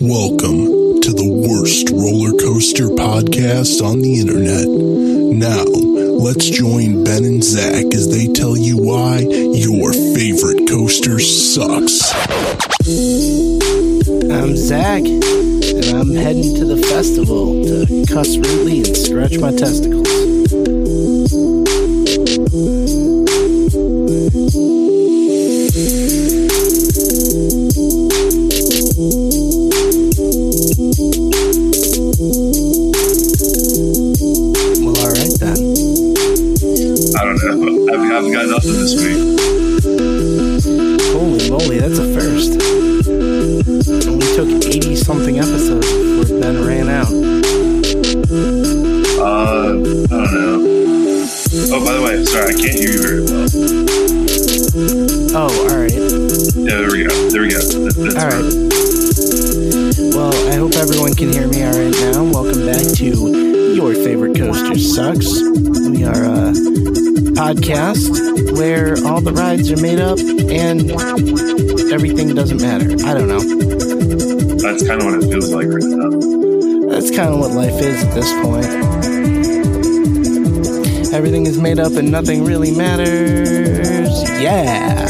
Welcome to the worst roller coaster podcast on the internet. Now, let's join Ben and Zach as they tell you why your favorite coaster sucks. I'm Zach, and I'm heading to the festival to cuss rudely and scratch my testicles. Something episodes before Ben ran out. Uh, I don't know. Oh, by the way, sorry, I can't hear you very well. Oh, all right. Yeah, there we go. There we go. That, that's All right. Well, I hope everyone can hear me all right now. Welcome back to Your Favorite Coaster Sucks. We are a podcast where all the rides are made up and everything doesn't matter. I don't know. That's kind of what it feels like right now. That's kind of what life is at this point. Everything is made up and nothing really matters. Yeah.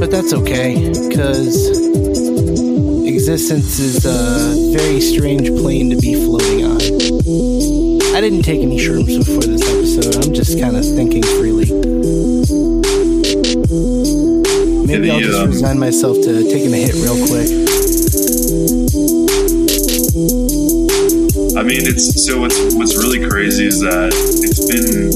But that's okay, because existence is a very strange plane to be floating on. I didn't take any shrooms before this episode. I'm just kind of thinking freely. Maybe I'll just um, resign myself to taking a hit real quick. Mean, it's so what's what's really crazy is that it's been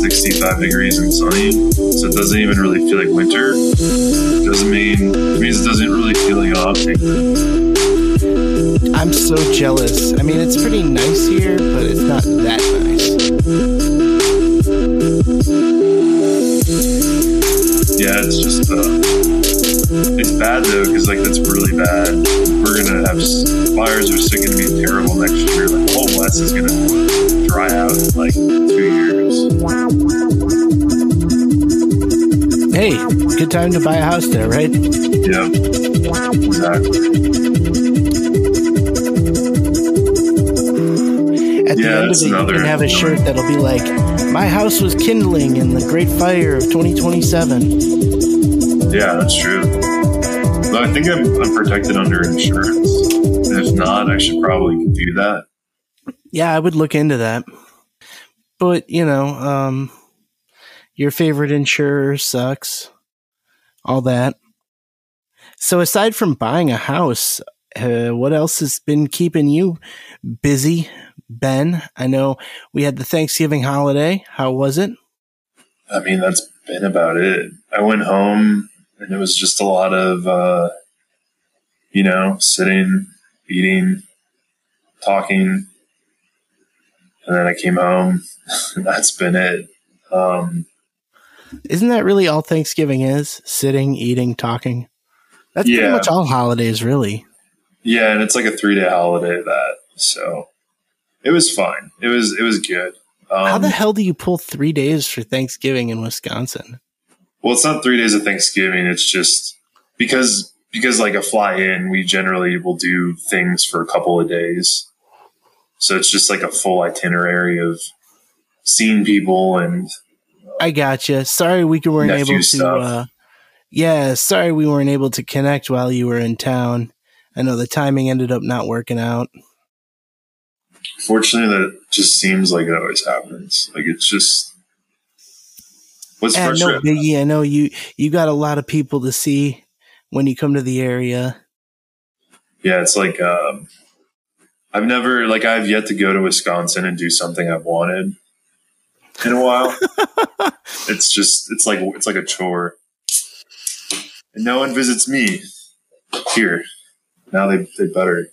65 degrees and sunny, so it doesn't even really feel like winter. Doesn't mean it means it doesn't really feel like autumn. I'm so jealous. I mean, it's pretty nice here, but it's not that nice. Yeah, it's just uh, it's bad though because like that's really bad. We're gonna have fires are still gonna be terrible next year. Like oh, the whole west is gonna dry out in like two years. Hey, good time to buy a house there, right? Yeah, exactly. At the Yeah, end of it, you can have a shirt that'll be like, "My house was kindling in the Great Fire of 2027." Yeah, that's true. But I think I'm, I'm protected under insurance. And if not, I should probably do that. Yeah, I would look into that. But you know, um, your favorite insurer sucks. All that. So aside from buying a house, uh, what else has been keeping you busy, Ben? I know we had the Thanksgiving holiday. How was it? I mean, that's been about it. I went home and it was just a lot of, uh, you know, sitting, eating, talking. And then I came home and that's been it. Um, Isn't that really all Thanksgiving is? Sitting, eating, talking. That's pretty much all holidays, really. yeah, and it's like a three day holiday that, so it was fine. It was, it was good. Um, How the hell do you pull three days for Thanksgiving in Wisconsin? Well, it's not three days of Thanksgiving. It's just because because like a fly in, we generally will do things for a couple of days. So it's just like a full itinerary of seeing people and I gotcha. Sorry we weren't able to. Uh, yeah, sorry we weren't able to connect while you were in town. I know the timing ended up not working out. fortunately that just seems like it always happens. Like it's just what's And no frustrating. biggie. I know you you got a lot of people to see when you come to the area. Yeah, it's like um, I've never like I've yet to go to Wisconsin and do something I've wanted in a while. it's just it's like it's like a chore. And no one visits me here. Now they they better.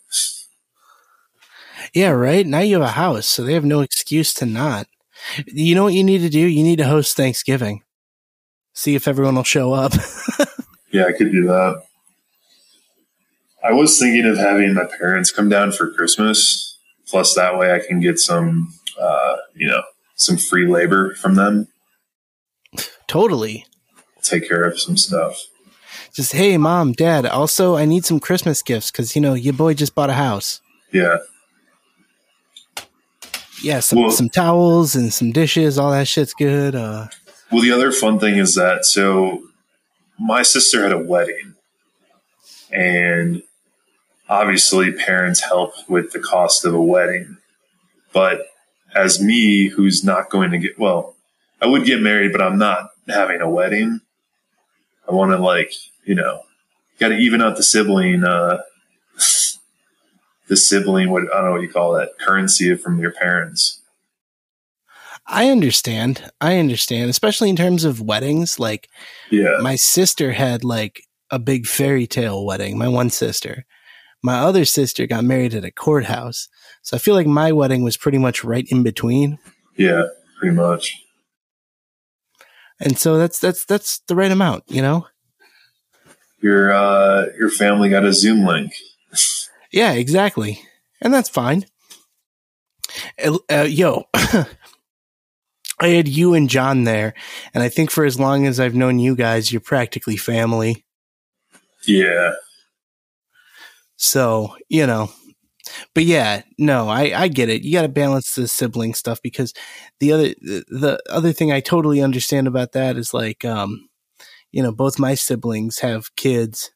Yeah, right. Now you have a house, so they have no excuse to not. You know what you need to do? You need to host Thanksgiving. See if everyone will show up. Yeah, I could do that. I was thinking of having my parents come down for Christmas. Plus, that way I can get some, uh, you know, some free labor from them. totally. Take care of some stuff. Just hey, mom, dad. Also, I need some Christmas gifts because you know your boy just bought a house. Yeah. Yeah, some Well- some towels and some dishes. All that shit's good. Uh, Well, the other fun thing is that so my sister had a wedding, and obviously parents help with the cost of a wedding. But as me, who's not going to get well, I would get married, but I'm not having a wedding. I want to like you know, got to even out the sibling. Uh, the sibling, what I don't know what you call that currency from your parents. I understand. I understand, especially in terms of weddings. Like Yeah, my sister had like a big fairy tale wedding. My one sister. My other sister got married at a courthouse. So I feel like my wedding was pretty much right in between. yeah, pretty much. And so that's that's that's the right amount, you know? your uh, your family got a Zoom link. Yeah, exactly. And that's fine. Uh, yo, I had you and John there, and I think for as long as I've known you guys, you're practically family. Yeah, So, you know, but yeah, no, I, I get it. You got to balance the sibling stuff because the other, the, the other thing I totally understand about that is like, um, you know, both my siblings have kids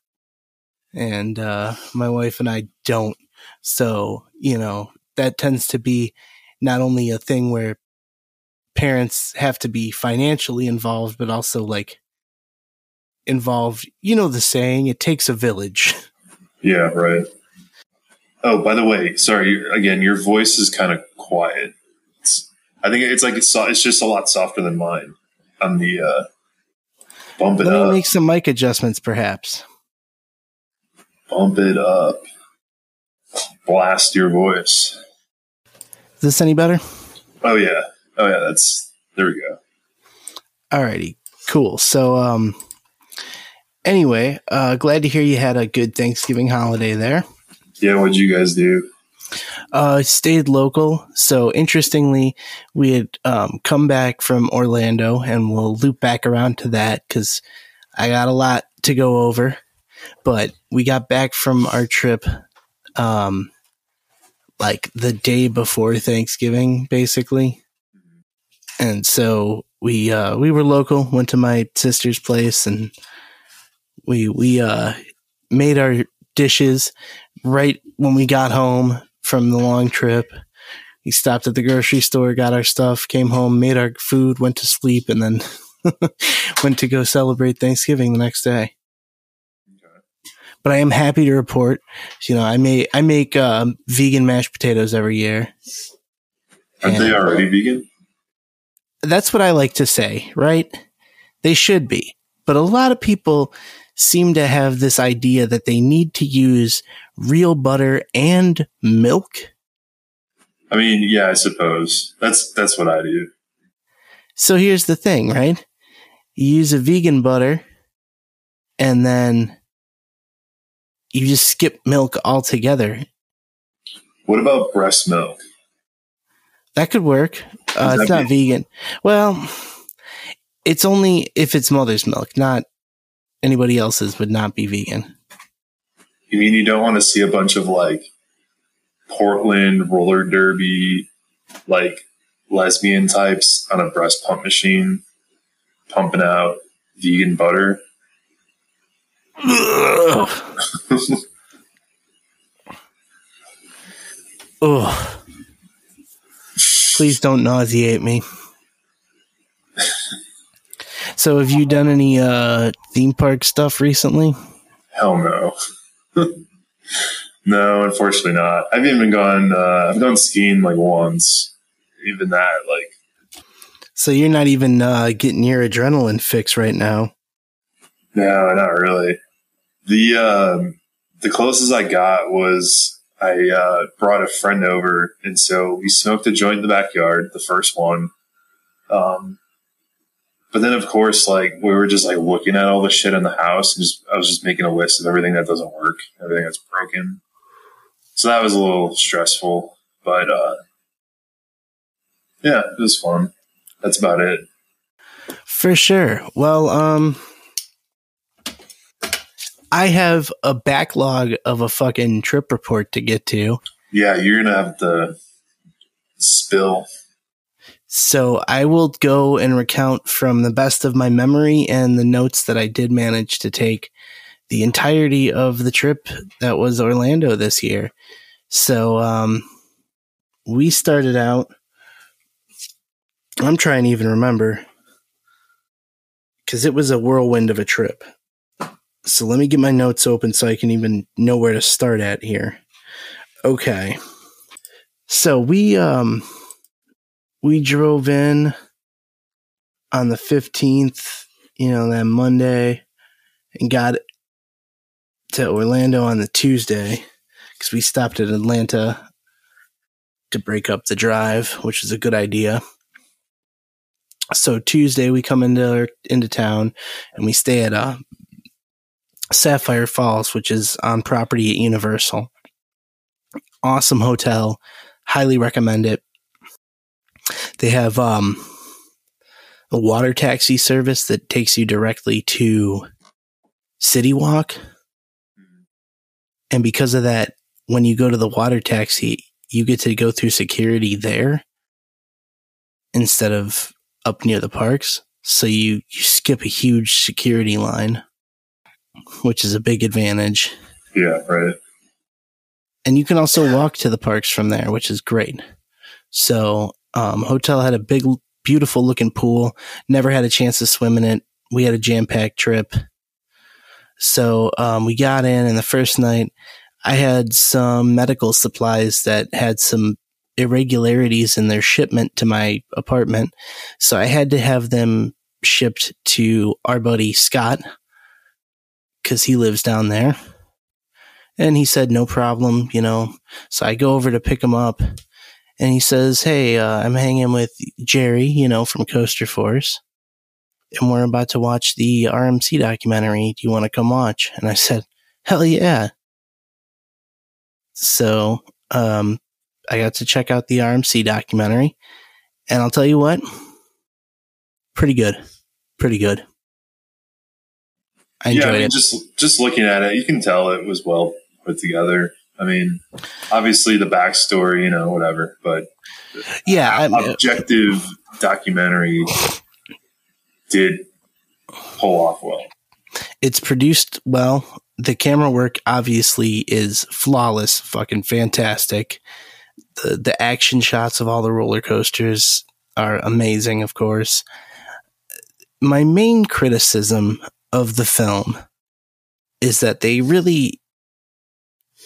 and, uh, my wife and I don't. So, you know, that tends to be not only a thing where parents have to be financially involved, but also like involved, you know, the saying, it takes a village. yeah, right. Oh, by the way, sorry again. Your voice is kind of quiet. It's, I think it's like it's so- it's just a lot softer than mine. On the uh, bump Let me up, make some mic adjustments, perhaps. Bump it up, blast your voice. Is this any better? Oh yeah, oh yeah. That's there we go. Alrighty, cool. So, um, anyway, uh, glad to hear you had a good Thanksgiving holiday there. Yeah, what'd you guys do? Uh, stayed local. So, interestingly, we had um, come back from Orlando, and we'll loop back around to that because I got a lot to go over. But we got back from our trip, um, like the day before Thanksgiving, basically. And so we uh, we were local. Went to my sister's place, and we we uh, made our dishes right when we got home from the long trip. We stopped at the grocery store, got our stuff, came home, made our food, went to sleep, and then went to go celebrate Thanksgiving the next day. But I am happy to report, you know, I make I make um, vegan mashed potatoes every year. Aren't they already vegan? That's what I like to say, right? They should be. But a lot of people seem to have this idea that they need to use real butter and milk I mean, yeah, I suppose that's that's what I do. So here's the thing, right? You use a vegan butter and then you just skip milk altogether. What about breast milk? That could work. Uh, it's not vegan. Well, it's only if it's mother's milk, not anybody else's would not be vegan. You mean you don't want to see a bunch of like Portland roller derby, like lesbian types on a breast pump machine pumping out vegan butter? Ugh. Ugh. Please don't nauseate me. So, have you done any uh, theme park stuff recently? Hell no. no, unfortunately not. I've even gone, uh, I've gone skiing like once. Even that, like, So, you're not even uh, getting your adrenaline fix right now. No, not really. The um, the closest I got was I uh, brought a friend over, and so we smoked a joint in the backyard, the first one. Um, but then, of course, like we were just like looking at all the shit in the house, and just I was just making a list of everything that doesn't work, everything that's broken. So that was a little stressful, but uh, yeah, it was fun. That's about it. For sure. Well, um, I have a backlog of a fucking trip report to get to. Yeah, you're gonna have to spill. So I will go and recount from the best of my memory and the notes that I did manage to take the entirety of the trip that was Orlando this year. So um, we started out. I'm trying to even remember because it was a whirlwind of a trip. So let me get my notes open so I can even know where to start at here. Okay. So we um we drove in on the 15th, you know, that Monday and got to Orlando on the Tuesday because we stopped at Atlanta to break up the drive, which is a good idea. So Tuesday we come into into town and we stay at uh, Sapphire Falls, which is on property at Universal. Awesome hotel, highly recommend it. They have um, a water taxi service that takes you directly to City Walk, and because of that, when you go to the water taxi, you get to go through security there instead of up near the parks. So you, you skip a huge security line, which is a big advantage. Yeah, right. And you can also walk to the parks from there, which is great. So, um, hotel had a big, beautiful looking pool. Never had a chance to swim in it. We had a jam packed trip. So, um, we got in and the first night I had some medical supplies that had some irregularities in their shipment to my apartment. So I had to have them shipped to our buddy Scott because he lives down there. And he said, no problem, you know. So I go over to pick him up and he says, Hey, uh, I'm hanging with Jerry, you know, from Coaster Force. And we're about to watch the RMC documentary. Do you want to come watch? And I said, Hell yeah. So, um, I got to check out the RMC documentary, and I'll tell you what, pretty good, pretty good. I yeah, I mean, it. just just looking at it, you can tell it was well put together. I mean, obviously the backstory, you know, whatever, but yeah, I, objective documentary did pull off well. it's produced well. The camera work obviously is flawless, fucking fantastic. The the action shots of all the roller coasters are amazing, of course. My main criticism of the film is that they really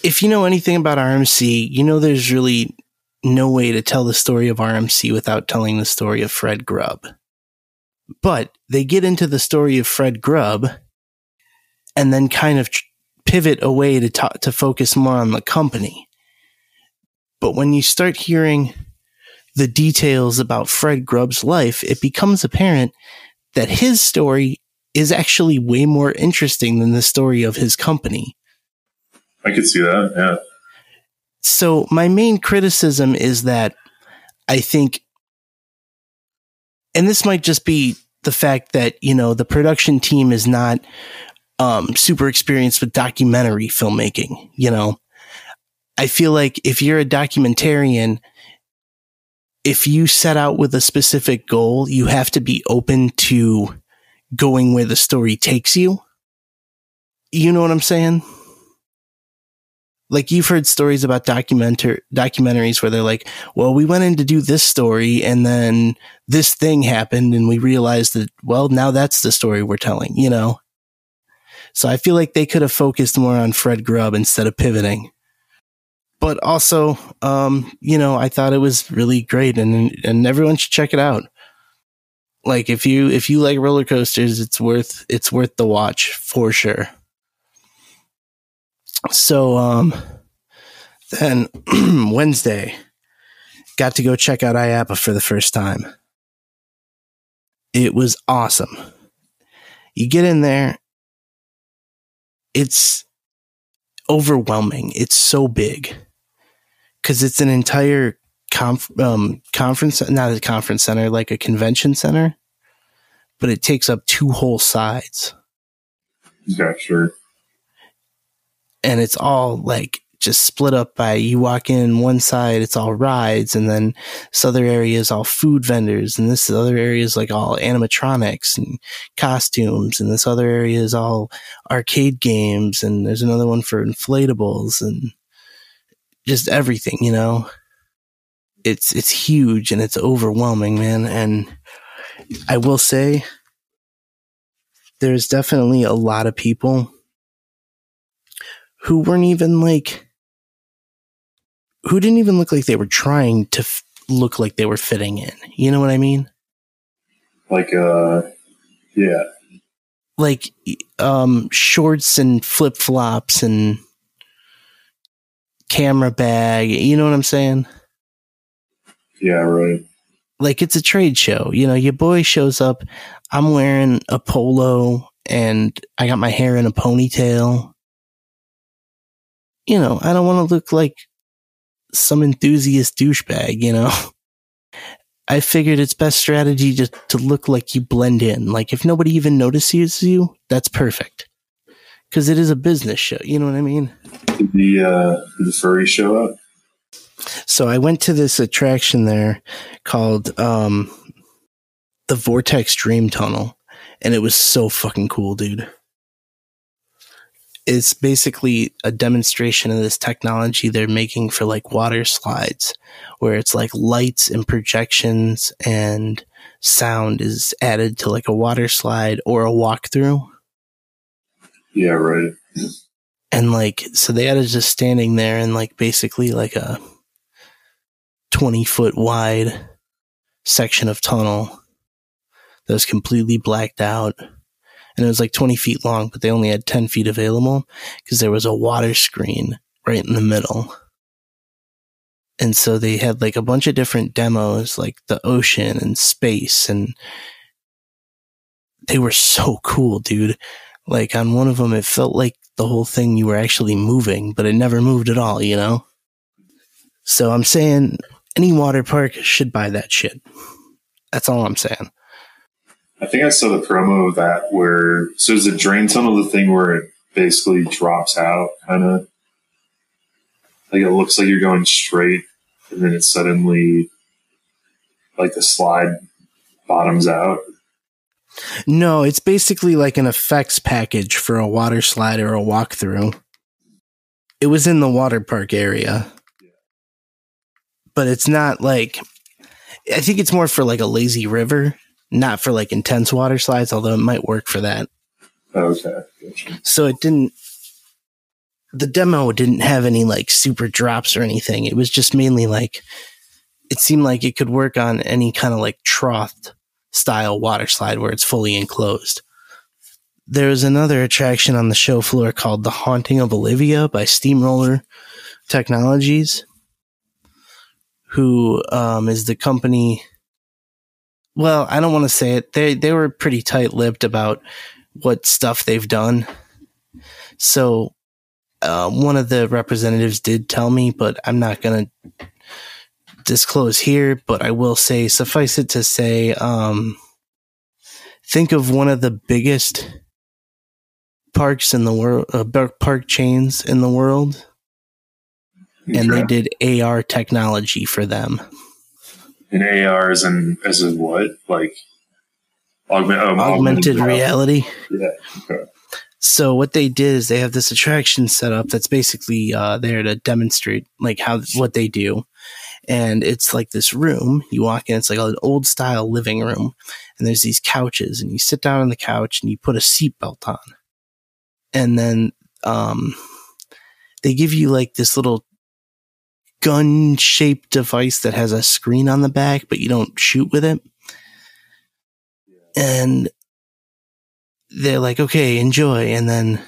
if you know anything about RMC, you know there's really no way to tell the story of RMC without telling the story of Fred Grubb. But they get into the story of Fred Grubb and then kind of pivot away to talk, to focus more on the company. But when you start hearing the details about Fred Grubb's life, it becomes apparent that his story is actually way more interesting than the story of his company. I could see that. Yeah. So my main criticism is that I think, and this might just be the fact that, you know, the production team is not um, super experienced with documentary filmmaking. You know, I feel like if you're a documentarian, if you set out with a specific goal, you have to be open to going where the story takes you. You know what I'm saying? Like you've heard stories about documenter documentaries where they're like, well, we went in to do this story and then this thing happened and we realized that, well, now that's the story we're telling, you know? So I feel like they could have focused more on Fred Grubb instead of pivoting. But also, um, you know, I thought it was really great and, and everyone should check it out. Like if you, if you like roller coasters, it's worth, it's worth the watch for sure. So, um, then Wednesday, got to go check out IAAPA for the first time. It was awesome. You get in there, it's overwhelming. It's so big because it's an entire conf- um, conference, not a conference center, like a convention center, but it takes up two whole sides. Yeah, sure. and it's all like just split up by you walk in one side it's all rides and then this other area is all food vendors and this other area is like all animatronics and costumes and this other area is all arcade games and there's another one for inflatables and just everything you know it's it's huge and it's overwhelming man and i will say there's definitely a lot of people who weren't even like who didn't even look like they were trying to f- look like they were fitting in. You know what I mean? Like, uh, yeah. Like, um, shorts and flip flops and camera bag. You know what I'm saying? Yeah, right. Like, it's a trade show. You know, your boy shows up. I'm wearing a polo and I got my hair in a ponytail. You know, I don't want to look like some enthusiast douchebag, you know? I figured it's best strategy to, to look like you blend in. Like if nobody even notices you, that's perfect. Cause it is a business show. You know what I mean? Did the, uh, did the furry show up? So I went to this attraction there called, um, the Vortex Dream Tunnel and it was so fucking cool, dude it's basically a demonstration of this technology they're making for like water slides where it's like lights and projections and sound is added to like a water slide or a walkthrough. Yeah, right. And like, so they had us just standing there and like basically like a 20 foot wide section of tunnel that was completely blacked out and it was like 20 feet long, but they only had 10 feet available because there was a water screen right in the middle. And so they had like a bunch of different demos, like the ocean and space, and they were so cool, dude. Like on one of them, it felt like the whole thing you were actually moving, but it never moved at all, you know? So I'm saying any water park should buy that shit. That's all I'm saying. I think I saw the promo of that where so is the drain tunnel the thing where it basically drops out, kind of like it looks like you're going straight, and then it suddenly like the slide bottoms out. No, it's basically like an effects package for a water slide or a walkthrough. It was in the water park area. But it's not like I think it's more for like a lazy river not for like intense water slides, although it might work for that. Okay. So it didn't, the demo didn't have any like super drops or anything. It was just mainly like, it seemed like it could work on any kind of like trough style water slide where it's fully enclosed. There was another attraction on the show floor called The Haunting of Olivia by Steamroller Technologies, who um, is the company well, I don't want to say it. They they were pretty tight lipped about what stuff they've done. So uh, one of the representatives did tell me, but I'm not going to disclose here. But I will say, suffice it to say, um, think of one of the biggest parks in the world, uh, park chains in the world, and they did AR technology for them in AR is in as in what like augment, um, augmented, augmented reality. Yeah. Okay. So what they did is they have this attraction set up that's basically uh, there to demonstrate like how what they do, and it's like this room. You walk in, it's like an old style living room, and there's these couches, and you sit down on the couch and you put a seatbelt on, and then um, they give you like this little gun shaped device that has a screen on the back, but you don't shoot with it. And they're like, okay, enjoy. And then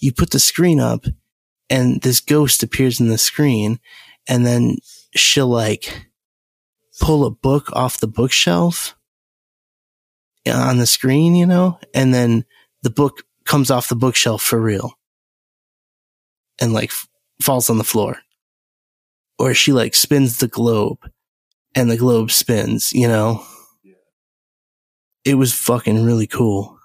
you put the screen up and this ghost appears in the screen and then she'll like pull a book off the bookshelf on the screen, you know, and then the book comes off the bookshelf for real and like f- falls on the floor or she like spins the globe and the globe spins, you know? It was fucking really cool.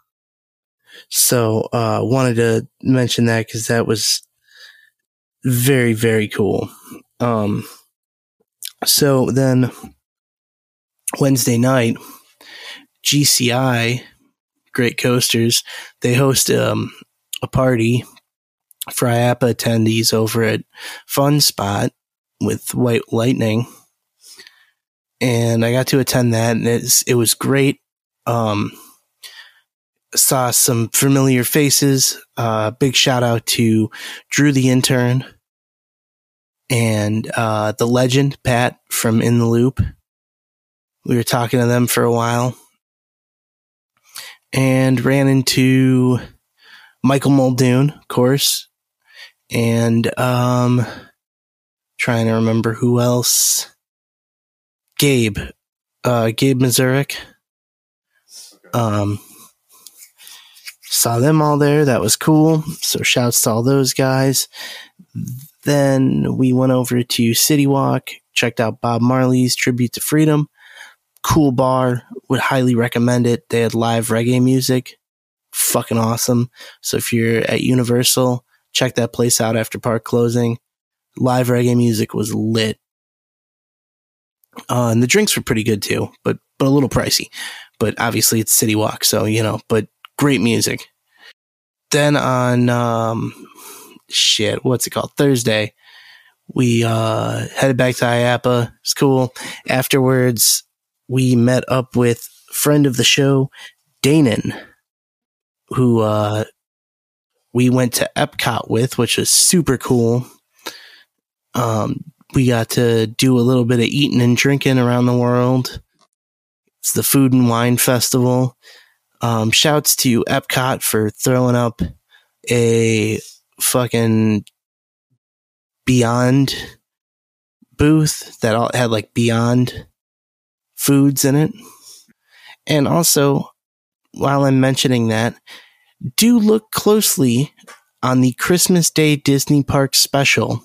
So, uh, wanted to mention that because that was very, very cool. Um, so then Wednesday night, GCI, Great Coasters, they host um, a party for IAAPA attendees over at Fun Spot with White Lightning. And I got to attend that and it's, it was great. Um, saw some familiar faces. Uh, big shout out to Drew the intern and uh, the legend Pat from In the Loop. We were talking to them for a while and ran into Michael Muldoon, of course, and um, trying to remember who else. Gabe, uh, Gabe Mazurik. Um, saw them all there. That was cool. So shouts to all those guys. Then we went over to City Walk, checked out Bob Marley's Tribute to Freedom. Cool bar. Would highly recommend it. They had live reggae music. Fucking awesome. So if you're at Universal, check that place out after park closing. Live reggae music was lit. Uh, and the drinks were pretty good too, but but a little pricey. But obviously it's City Walk, so you know. But great music. Then on um, shit, what's it called? Thursday, we uh, headed back to IAAPA. It's cool. Afterwards, we met up with friend of the show, Danon, who uh, we went to Epcot with, which was super cool. Um, we got to do a little bit of eating and drinking around the world. It's the Food and Wine Festival. Um, shouts to Epcot for throwing up a fucking Beyond booth that all had like Beyond foods in it. And also, while I'm mentioning that, do look closely on the Christmas Day Disney Park special.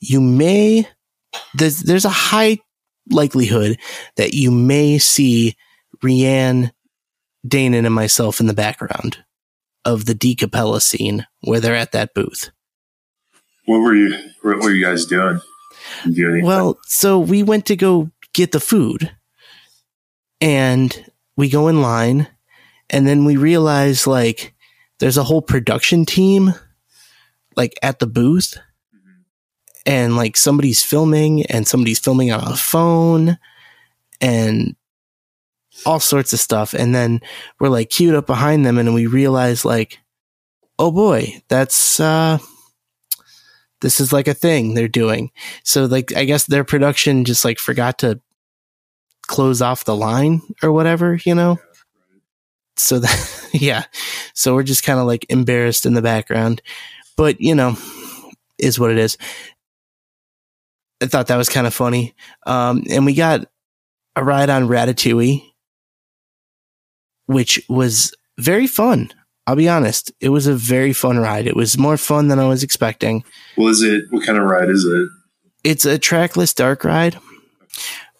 You may, there's, there's a high likelihood that you may see Rianne, Danon, and myself in the background of the DCappella scene where they're at that booth. What were you? What were you guys doing? Do well, so we went to go get the food, and we go in line, and then we realize like there's a whole production team like at the booth, and like somebody's filming, and somebody's filming on a phone, and all sorts of stuff. And then we're like queued up behind them and we realize like, oh boy, that's, uh, this is like a thing they're doing. So like, I guess their production just like forgot to close off the line or whatever, you know? So that, yeah. So we're just kind of like embarrassed in the background, but you know, is what it is. I thought that was kind of funny. Um, and we got a ride on Ratatouille which was very fun. I'll be honest. It was a very fun ride. It was more fun than I was expecting. Well, is it? What kind of ride is it? It's a trackless dark ride.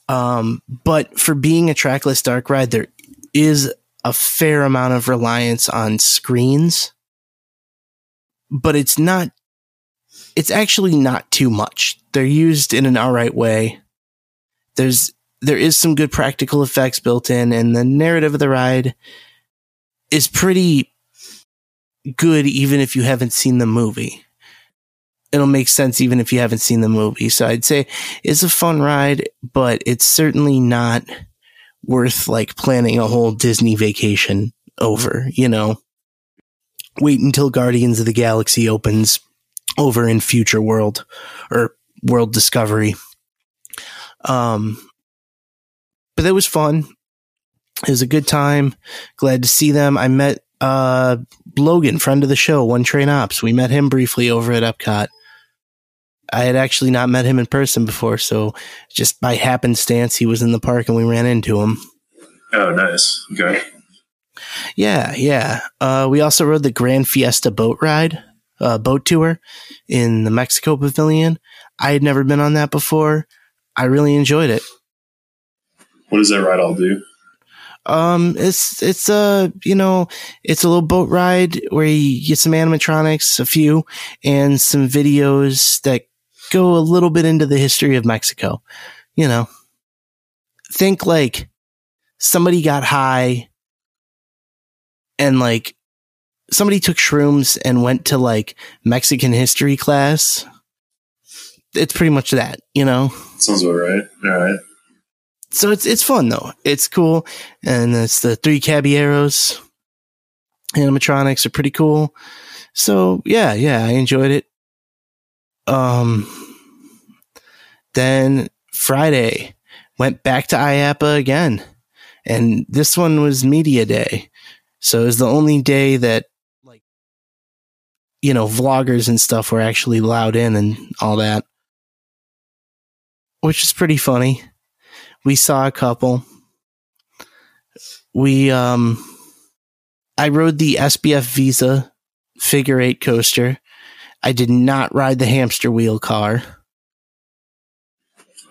Um, but for being a trackless dark ride, there is a fair amount of reliance on screens, but it's not, it's actually not too much. They're used in an alright way. There's there is some good practical effects built in and the narrative of the ride is pretty good even if you haven't seen the movie. It'll make sense even if you haven't seen the movie. So I'd say it's a fun ride, but it's certainly not worth like planning a whole Disney vacation over, you know. Wait until Guardians of the Galaxy opens over in Future World or World Discovery. Um, but it was fun. It was a good time. Glad to see them. I met uh, Logan, friend of the show, One Train Ops. We met him briefly over at Epcot. I had actually not met him in person before, so just by happenstance, he was in the park and we ran into him. Oh, nice. Okay. Yeah, yeah. Uh, we also rode the Grand Fiesta boat ride, uh, boat tour in the Mexico Pavilion. I had never been on that before. I really enjoyed it. What does that ride all do? Um, it's it's a you know it's a little boat ride where you get some animatronics, a few, and some videos that go a little bit into the history of Mexico. You know, think like somebody got high and like somebody took shrooms and went to like Mexican history class. It's pretty much that, you know. Sounds about right. All right. So it's it's fun though. It's cool, and it's the three caballeros animatronics are pretty cool. So yeah, yeah, I enjoyed it. Um, then Friday went back to IAAPA again, and this one was media day. So it was the only day that you know vloggers and stuff were actually allowed in and all that, which is pretty funny. We saw a couple. We um I rode the SBF Visa figure eight coaster. I did not ride the hamster wheel car.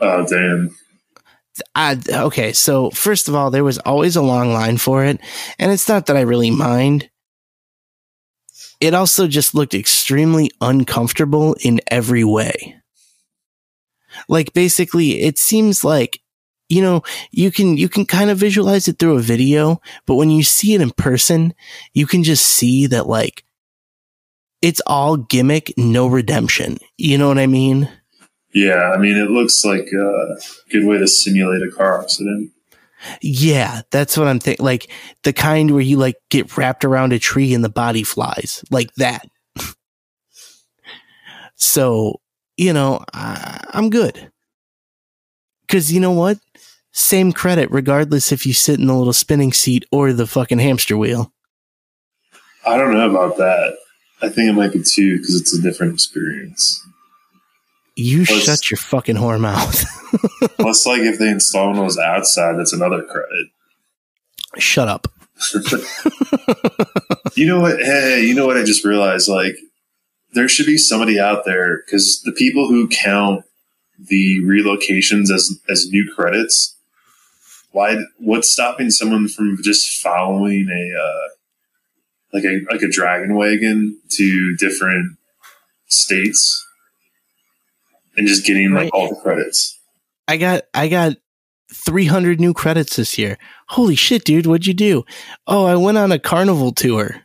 Oh damn. I, okay, so first of all, there was always a long line for it, and it's not that I really mind. It also just looked extremely uncomfortable in every way. Like basically, it seems like you know, you can, you can kind of visualize it through a video, but when you see it in person, you can just see that like, it's all gimmick, no redemption. You know what I mean? Yeah. I mean, it looks like a good way to simulate a car accident. Yeah, that's what I'm thinking. Like the kind where you like get wrapped around a tree and the body flies, like that. so, you know, I, I'm good. Cause you know what? Same credit, regardless if you sit in the little spinning seat or the fucking hamster wheel. I don't know about that. I think it might be two because it's a different experience. You plus, shut your fucking whore mouth. plus, like if they install those outside, that's another credit. Shut up. you know what? Hey, you know what? I just realized like there should be somebody out there because the people who count the relocations as as new credits. Why? What's stopping someone from just following a uh, like a like a dragon wagon to different states and just getting like all the credits? I got I got 300 new credits this year. Holy shit, dude! What'd you do? Oh, I went on a carnival tour.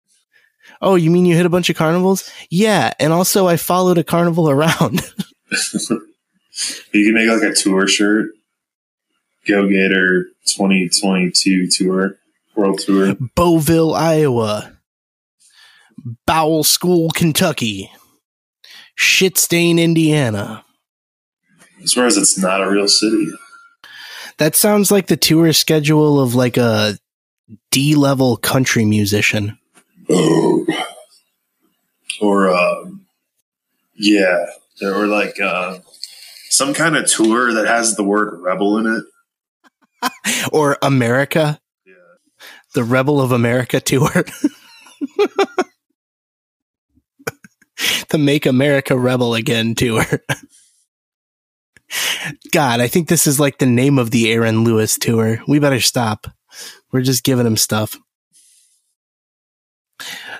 oh, you mean you hit a bunch of carnivals? Yeah, and also I followed a carnival around. you can make like a tour shirt. Go Gator 2022 tour, world tour. Bowville, Iowa. Bowel School, Kentucky. Shitstain, Indiana. As far as it's not a real city. That sounds like the tour schedule of like a D level country musician. Oh. Or, um, yeah, or like uh, some kind of tour that has the word rebel in it. or America. Yeah. The Rebel of America tour. the Make America Rebel Again tour. God, I think this is like the name of the Aaron Lewis tour. We better stop. We're just giving him stuff.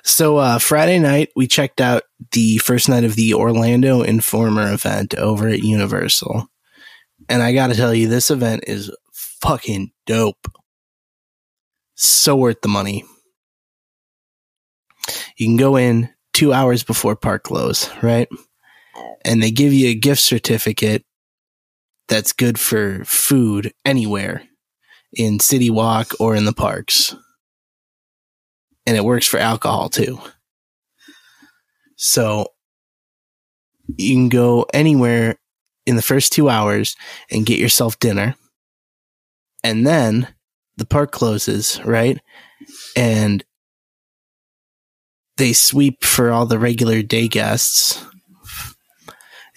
So uh, Friday night, we checked out the first night of the Orlando Informer event over at Universal, and I got to tell you, this event is fucking dope. So worth the money. You can go in two hours before park close, right? And they give you a gift certificate that's good for food anywhere in City Walk or in the parks and it works for alcohol too. So you can go anywhere in the first two hours and get yourself dinner. And then the park closes, right? And they sweep for all the regular day guests.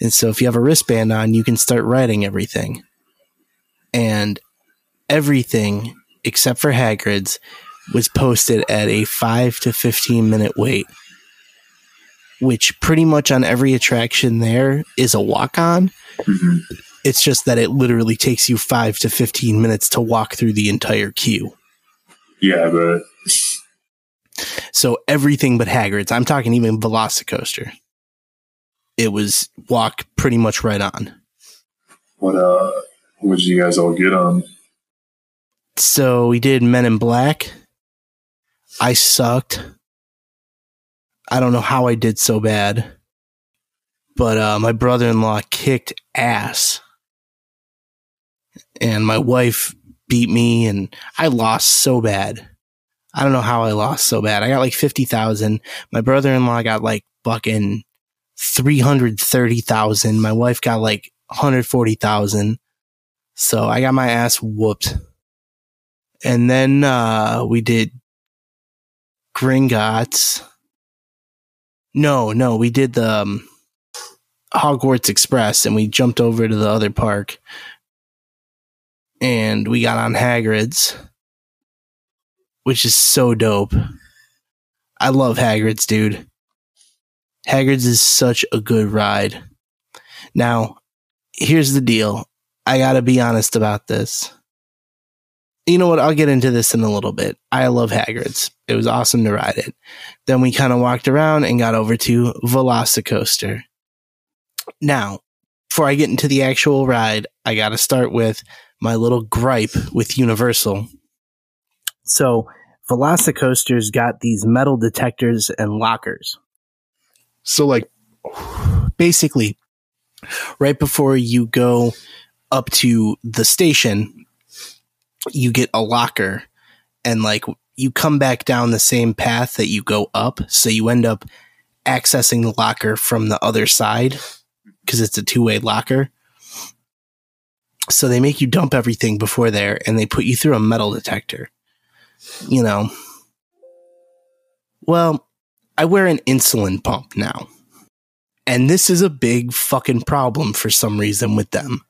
And so if you have a wristband on, you can start writing everything. And everything except for Hagrid's was posted at a 5 to 15 minute wait which pretty much on every attraction there is a walk on mm-hmm. It's just that it literally takes you five to 15 minutes to walk through the entire queue. Yeah, but So everything but Hagrid's. I'm talking even Velocicoaster. It was walk pretty much right on. what uh, what did you guys all get on? So we did Men in Black. I sucked. I don't know how I did so bad. But uh, my brother in law kicked ass. And my wife beat me, and I lost so bad. I don't know how I lost so bad. I got like 50,000. My brother in law got like fucking 330,000. My wife got like 140,000. So I got my ass whooped. And then uh, we did Gringotts. No, no, we did the um, Hogwarts Express and we jumped over to the other park. And we got on Hagrid's, which is so dope. I love Hagrid's, dude. Hagrid's is such a good ride. Now, here's the deal. I gotta be honest about this you know what? I'll get into this in a little bit. I love Hagrid's. It was awesome to ride it. Then we kind of walked around and got over to Velocicoaster. Now, before I get into the actual ride, I got to start with my little gripe with Universal. So, Velocicoaster's got these metal detectors and lockers. So, like, basically, right before you go up to the station, you get a locker and like you come back down the same path that you go up. So you end up accessing the locker from the other side because it's a two way locker. So they make you dump everything before there and they put you through a metal detector. You know, well, I wear an insulin pump now. And this is a big fucking problem for some reason with them.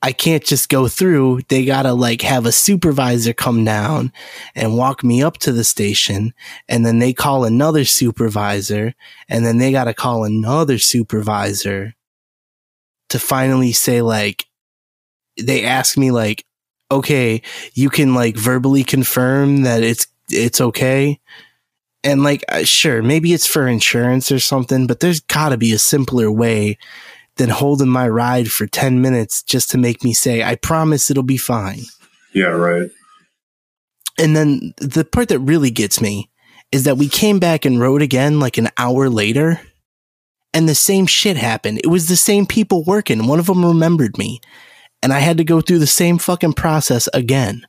I can't just go through. They gotta like have a supervisor come down and walk me up to the station. And then they call another supervisor and then they gotta call another supervisor to finally say like, they ask me like, okay, you can like verbally confirm that it's, it's okay. And like, sure, maybe it's for insurance or something, but there's gotta be a simpler way than holding my ride for 10 minutes just to make me say, I promise it'll be fine. Yeah, right. And then the part that really gets me is that we came back and rode again like an hour later and the same shit happened. It was the same people working. One of them remembered me and I had to go through the same fucking process again.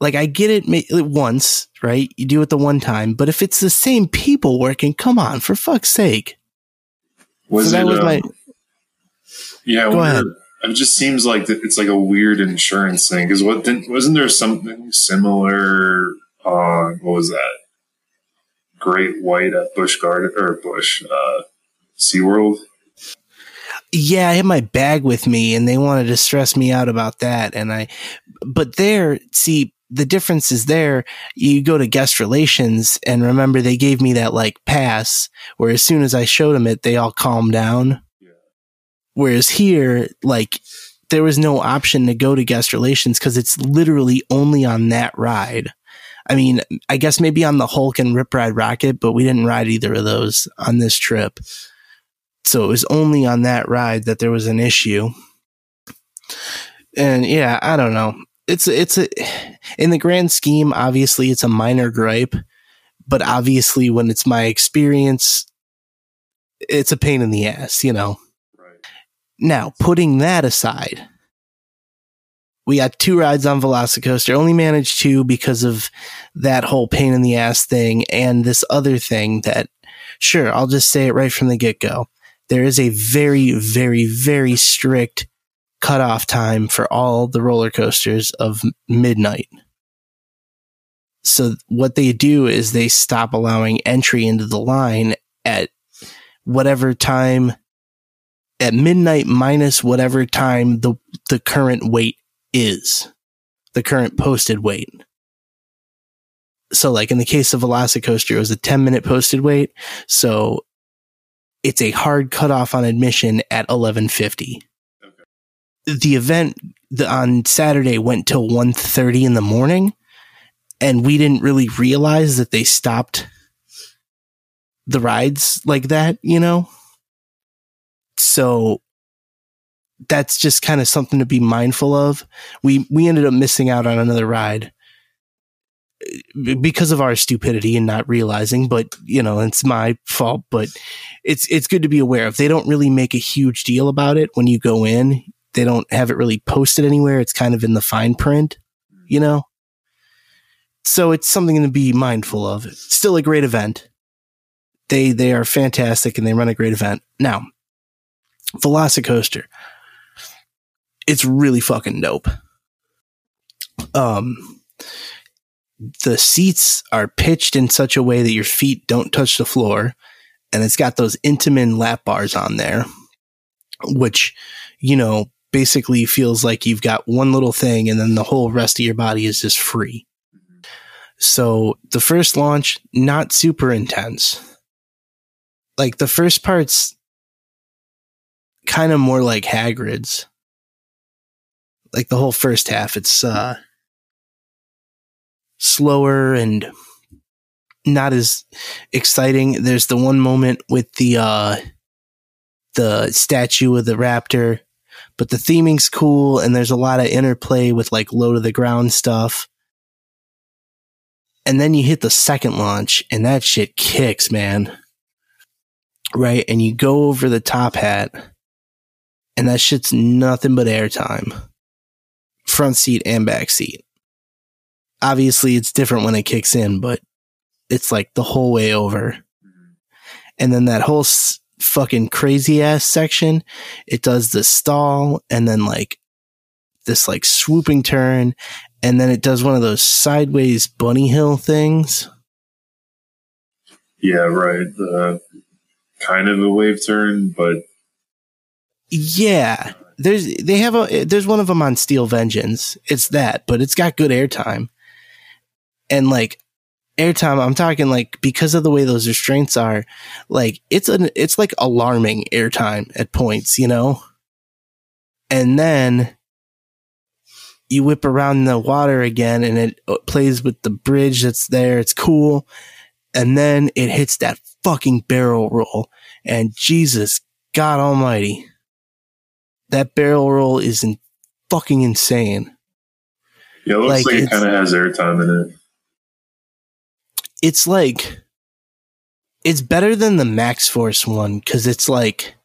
Like I get it once, right? You do it the one time, but if it's the same people working, come on, for fuck's sake. Was so that it? was um, my yeah, Go ahead. It just seems like it's like a weird insurance thing because what didn't, wasn't there something similar? Uh, what was that? Great White at Busch Garden or Busch uh, SeaWorld. Yeah, I had my bag with me and they wanted to stress me out about that. And I, but there, see, the difference is there, you go to guest relations and remember they gave me that like pass where as soon as I showed them it, they all calmed down. Yeah. Whereas here, like, there was no option to go to guest relations because it's literally only on that ride. I mean, I guess maybe on the Hulk and Rip Ride Rocket, but we didn't ride either of those on this trip. So it was only on that ride that there was an issue. And yeah, I don't know. It's it's a in the grand scheme, obviously it's a minor gripe, but obviously when it's my experience, it's a pain in the ass, you know. Right. Now, putting that aside, we got two rides on Velocicoaster. Only managed two because of that whole pain in the ass thing and this other thing that, sure, I'll just say it right from the get go. There is a very, very, very strict cutoff time for all the roller coasters of midnight. So what they do is they stop allowing entry into the line at whatever time at midnight minus whatever time the the current wait is the current posted wait so like in the case of velocicoaster it was a 10 minute posted wait so it's a hard cutoff on admission at 1150 Okay. the event the, on Saturday went till 1.30 in the morning and we didn't really realize that they stopped the rides like that, you know? So that's just kind of something to be mindful of. We we ended up missing out on another ride because of our stupidity and not realizing, but you know, it's my fault, but it's it's good to be aware of. They don't really make a huge deal about it when you go in. They don't have it really posted anywhere. It's kind of in the fine print, you know. So it's something to be mindful of. It's still a great event. They they are fantastic and they run a great event. Now, Velocicoaster. It's really fucking dope. Um the seats are pitched in such a way that your feet don't touch the floor and it's got those Intamin lap bars on there which you know basically feels like you've got one little thing and then the whole rest of your body is just free. So the first launch not super intense. Like the first part's kind of more like Hagrid's. Like the whole first half it's uh slower and not as exciting. There's the one moment with the uh the statue of the raptor, but the theming's cool and there's a lot of interplay with like low to the ground stuff. And then you hit the second launch and that shit kicks, man. Right? And you go over the top hat and that shit's nothing but airtime. Front seat and back seat obviously it's different when it kicks in, but it's like the whole way over. Mm-hmm. And then that whole s- fucking crazy ass section, it does the stall and then like this like swooping turn. And then it does one of those sideways bunny hill things. Yeah, right. The kind of a wave turn, but Yeah. There's, they have a, there's one of them on Steel Vengeance. It's that, but it's got good airtime and like airtime i'm talking like because of the way those restraints are like it's an it's like alarming airtime at points you know? And then you whip around the water again and it uh, plays with the bridge that's there. It's cool. And then it hits that fucking barrel roll. And jesus god almighty that barrel roll is in fucking insane. Yeah, it looks Like, like, it kind of has airtime in it. It's like it's better than the Maxx Force one because it's like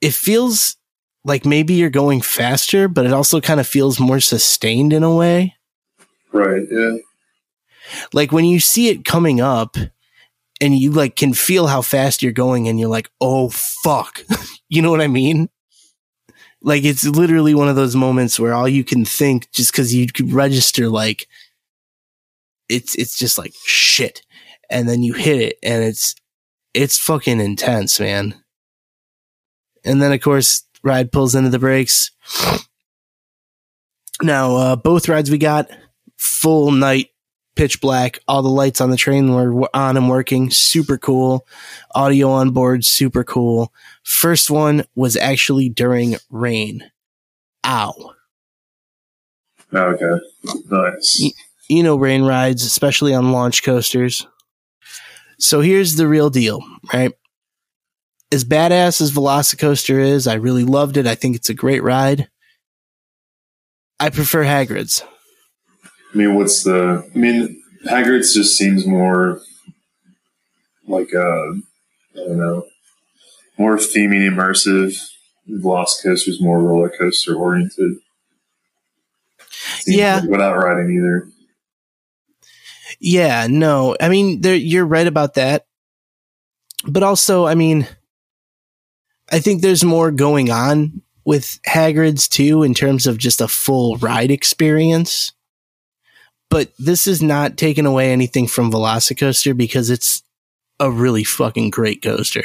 it feels like maybe you're going faster, but it also kind of feels more sustained in a way. Right. Yeah. Like when you see it coming up and you like can feel how fast you're going and you're like, oh fuck. you know what I mean? Like it's literally one of those moments where all you can think just because you could register like it's it's just like shit. And then you hit it and it's it's fucking intense, man. And then of course ride pulls into the brakes. Now, uh, both rides we got full night, pitch black. All the lights on the train were on and working. Super cool. Audio on board, super cool. First one was actually during rain. Ow. Okay. Nice. You know rain rides, especially on launch coasters. So here's the real deal, right? As badass as Velocicoaster is, I really loved it. I think it's a great ride. I prefer Hagrid's. I mean, what's the? I mean, Hagrid's just seems more like uh, I don't know, more theming immersive. Velocicoaster's more roller coaster oriented. Seems Yeah. like without riding either. Yeah, no, I mean, there, you're right about that. But also, I mean, I think there's more going on with Hagrid's too in terms of just a full ride experience. But this is not taking away anything from Velocicoaster because it's a really fucking great coaster.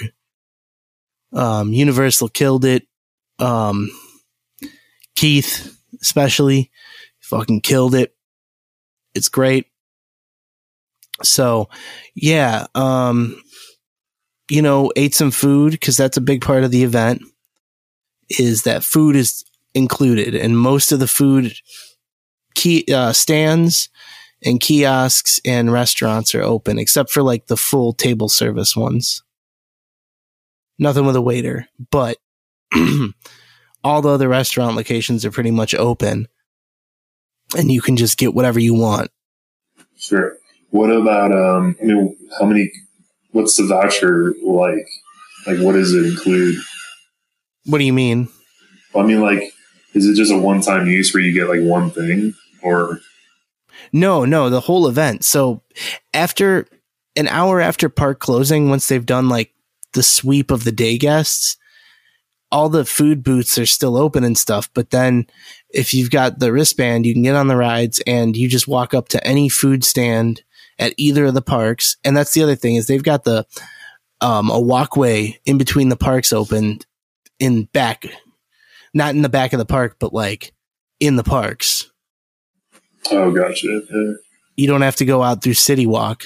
Um, Universal killed it. Um, Keith, especially, fucking killed it. It's great. So, yeah, um, you know, ate some food because that's a big part of the event. is that food is included, and most of the food key uh, stands and kiosks and restaurants are open, except for like the full table service ones. Nothing with a waiter, but all the other restaurant locations are pretty much open, and you can just get whatever you want. Sure. What about um? I mean, how many? What's the voucher like? Like, what does it include? What do you mean? I mean, like, is it just a one-time use where you get like one thing, or No, no, the whole event. So after an hour after park closing, once they've done like the sweep of the day guests, all the food booths are still open and stuff. But then if you've got the wristband, you can get on the rides and you just walk up to any food stand at either of the parks. And that's the other thing is they've got the um, a walkway in between the parks open in back, not in the back of the park, but like in the parks. oh, gotcha. Yeah. You don't have to go out through City Walk.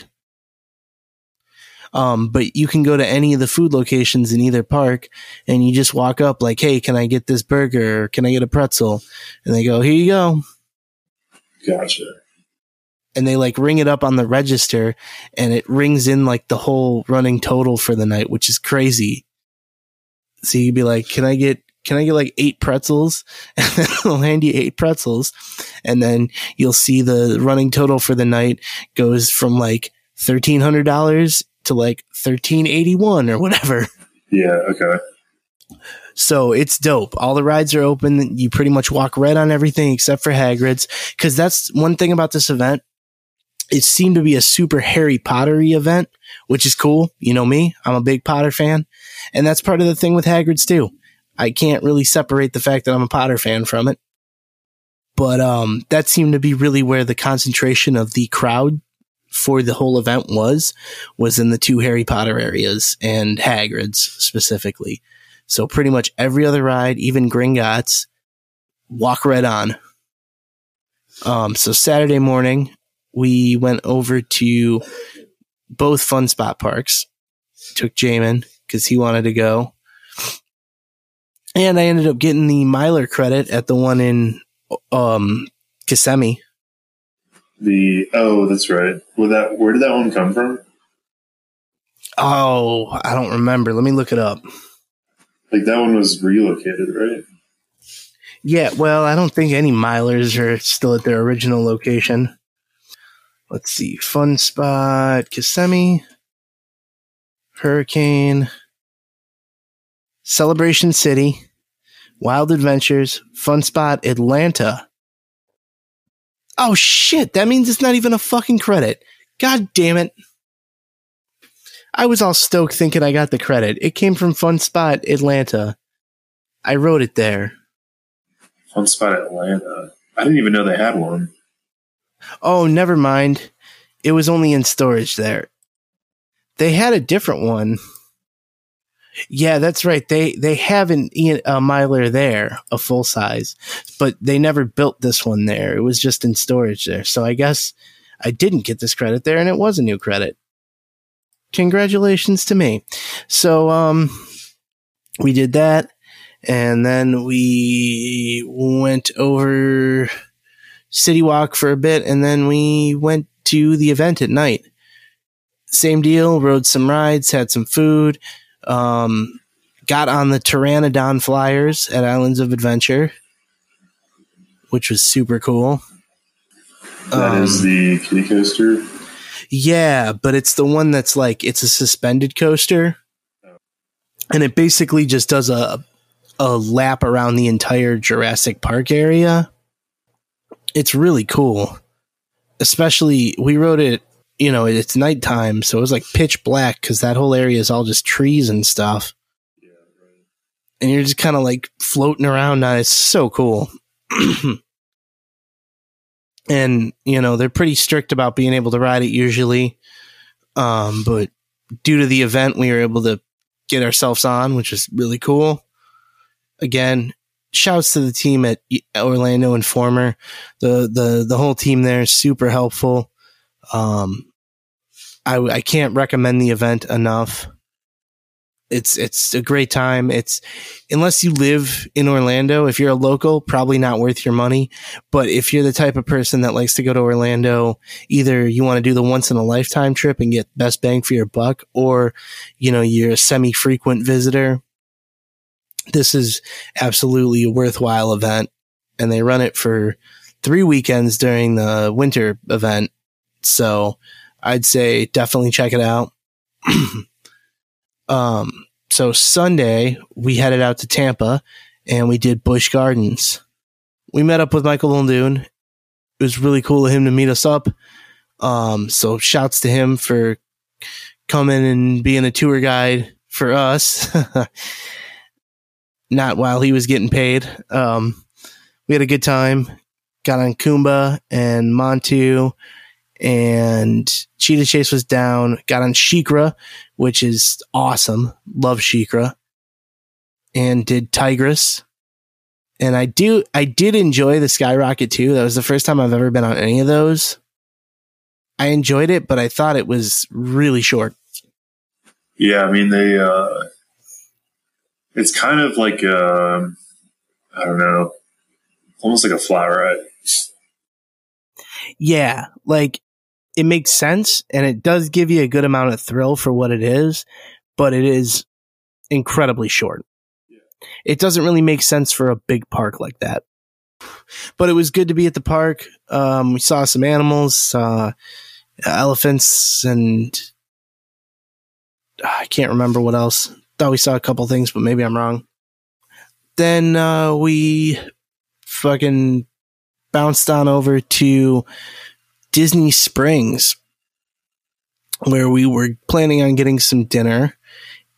Um, but you can go to any of the food locations in either park and you just walk up like, Hey, can I get this burger? Or can I get a pretzel? And they go, here you go. Gotcha. And they like ring it up on the register and it rings in like the whole running total for the night, which is crazy. So you'd be like, can I get, can I get like eight pretzels? And then they'll hand you eight pretzels. And then you'll see the running total for the night goes from like $1,300 to like 1381 or whatever. Yeah. Okay. So it's dope. All the rides are open. You pretty much walk right on everything except for Hagrid's. Cause that's one thing about this event. It seemed to be a super Harry Pottery event, which is cool. You know me. I'm a big Potter fan. And that's part of the thing with Hagrid's too. I can't really separate the fact that I'm a Potter fan from it. But um, that seemed to be really where the concentration of the crowd for the whole event was, was in the two Harry Potter areas and Hagrid's specifically. So pretty much every other ride, even Gringotts, walk right on. Um, so Saturday morning, we went over to both Fun Spot parks. Took Jamin because he wanted to go. And I ended up getting the Miler credit at the one in um Kissimmee. The oh, that's right. Well, that where did that one come from? Oh, I don't remember. Let me look it up. Like that one was relocated, right? Yeah, well, I don't think any milers are still at their original location. Let's see. Fun spot, Kissimmee, Hurricane, Celebration City, Wild Adventures, Fun Spot, Atlanta. Oh shit, that means it's not even a fucking credit. God damn it. I was all stoked thinking I got the credit. It came from Fun Spot, Atlanta. I wrote it there. Fun Spot Atlanta. I didn't even know they had one. Oh, never mind. It was only in storage there. They had a different one. Yeah, that's right. They they have an a miler there, a full size, but they never built this one there. It was just in storage there. So I guess I didn't get this credit there, and it was a new credit. Congratulations to me. So um, we did that, and then we went over City Walk for a bit, and then we went to the event at night. Same deal, rode some rides, had some food, um, got on the Pteranodon flyers at Islands of Adventure, which was super cool. That is Um, the kitty coaster. Yeah, but it's the one that's like it's a suspended coaster, and it basically just does a a lap around the entire Jurassic Park area. It's really cool. Especially we rode it, you know, it's nighttime, so it was like pitch black because that whole area is all just trees and stuff. And you're just kind of like floating around it. It's so cool. and, you know, they're pretty strict about being able to ride it usually. Um, but due to the event, we were able to get ourselves on, which is really cool. Again, shouts to the team at Orlando Informer. The the the whole team there is super helpful. Um, I I can't recommend the event enough. it's it's a great time. It's unless you live in Orlando, if you're a local, probably not worth your money. But if you're the type of person that likes to go to Orlando, either you want to do the once in a lifetime trip and get best bang for your buck, or you know you're a semi frequent visitor. This is absolutely a worthwhile event, and they run it for three weekends during the winter event. So I'd say definitely check it out. Um, so Sunday we headed out to Tampa and we did Busch Gardens. We met up with Michael Muldoon. It was really cool of him to meet us up. Um, so shouts to him for coming and being a tour guide for us. Not while he was getting paid. Um, we had a good time. Got on Kumba and Montu and Cheetah Chase was down. Got on SheiKra, which is awesome. Love SheiKra, And did Tigris. And I do, I did enjoy the Skyrocket too. That was the first time I've ever been on any of those. I enjoyed it, but I thought it was really short. Yeah, I mean they. uh It's kind of like uh, I don't know, almost like a ride. Yeah, like it makes sense and it does give you a good amount of thrill for what it is, but it is incredibly short. Yeah. It doesn't really make sense for a big park like that. But it was good to be at the park. Um, we saw some animals, uh, elephants, and I can't remember what else. Thought we saw a couple things, but maybe I'm wrong. Then uh, we fucking bounced on over to Disney Springs, where we were planning on getting some dinner.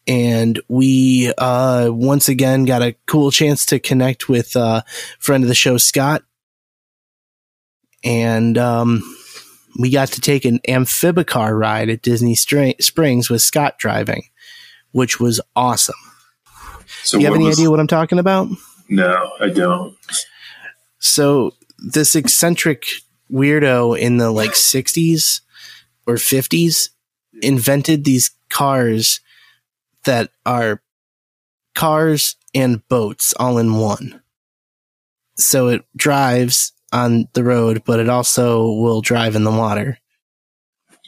And we uh, once again got a cool chance to connect with a uh, friend of the show, Scott. And um, we got to take an amphibicar ride at Disney Springs with Scott driving, which was awesome. So Do you have any was, idea what I'm talking about? No, I don't. So this eccentric weirdo in the like 60s or 50s invented these cars that are cars and boats all in one. So it drives on the road, but it also will drive in the water.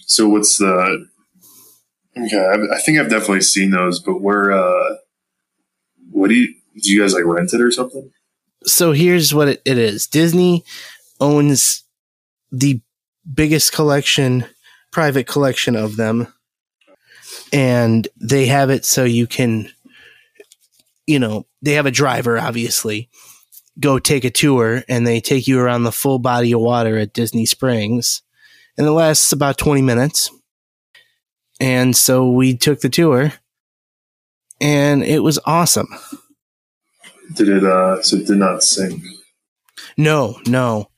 So what's the? Okay, I think I've definitely seen those, but where? uh What do you? Do you guys like rent it or something? So here's what it, it is: Disney owns the biggest collection, private collection of them. And they have it so you can, you know, they have a driver, obviously, go take a tour and they take you around the full body of water at Disney Springs. And it lasts about 20 minutes. And so we took the tour and it was awesome. Did it, uh, so it did not sink? No, no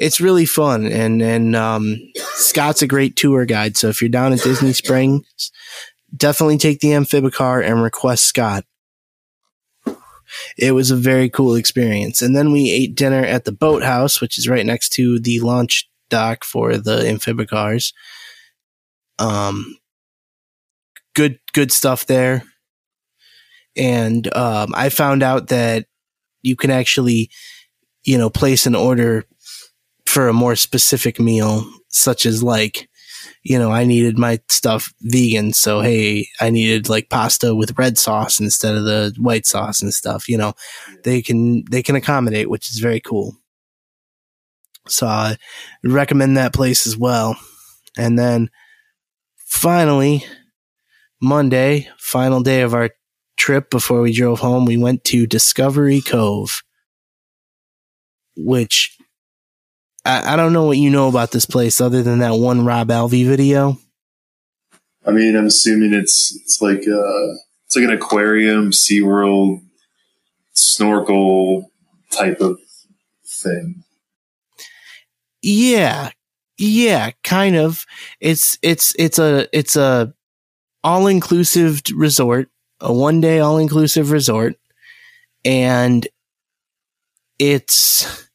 it's really fun. And and um, Scott's a great tour guide. So if you're down at Disney Springs, definitely take the amphibicar and request Scott. It was a very cool experience. And then we ate dinner at the boathouse, which is right next to the launch dock for the amphibicars. Um, good good stuff there. And um, I found out that you can actually, you know, place an order for a more specific meal, such as like, you know, I needed my stuff vegan. So, hey, I needed like pasta with red sauce instead of the white sauce and stuff, you know, they can, they can accommodate, which is very cool. So I recommend that place as well. And then finally, Monday, final day of our trip before we drove home, we went to Discovery Cove, which I, I don't know what you know about this place other than that one Robb Alvey video. I mean, I'm assuming it's it's like uh it's like an aquarium, SeaWorld, snorkel type of thing. Yeah. Yeah, kind of. It's it's it's a it's a all inclusive resort, a one day all inclusive resort, and it's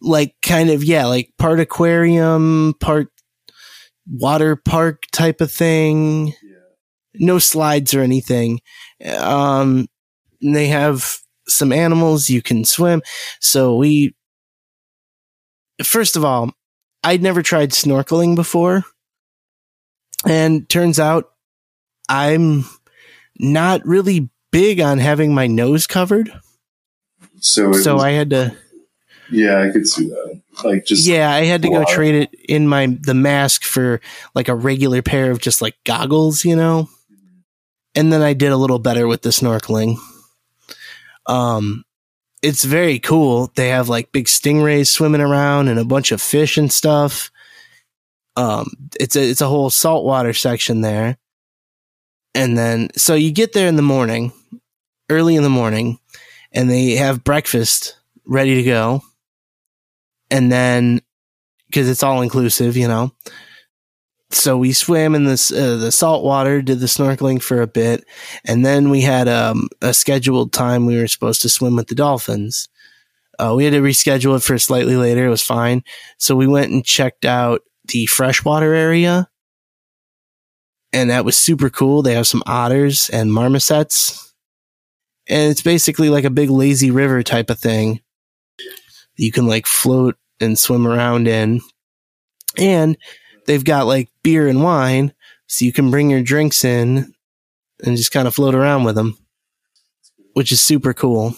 like kind of yeah, like part aquarium, part water park type of thing. Yeah. no slides or anything. Um, they have some animals you can swim. So we, first of all, I'd never tried snorkeling before. And turns out I'm not really big on having my nose covered. So, so was, I had to. Yeah, I could see that. Like just yeah, I had to go trade it in my the mask for like a regular pair of just like goggles, you know. And then I did a little better with the snorkeling. Um, it's very cool. They have like big stingrays swimming around and a bunch of fish and stuff. Um, it's a it's a whole saltwater section there. And then so you get there in the morning, early in the morning, and they have breakfast ready to go. And then because it's all inclusive, you know. So we swam in this uh, the salt water, did the snorkeling for a bit, and then we had um, a scheduled time we were supposed to swim with the dolphins. Uh, we had to reschedule it for slightly later. It was fine. So we went and checked out the freshwater area. And that was super cool. They have some otters and marmosets. And it's basically like a big lazy river type of thing. You can like float and swim around in. And they've got like beer and wine. So you can bring your drinks in and just kind of float around with them, which is super cool.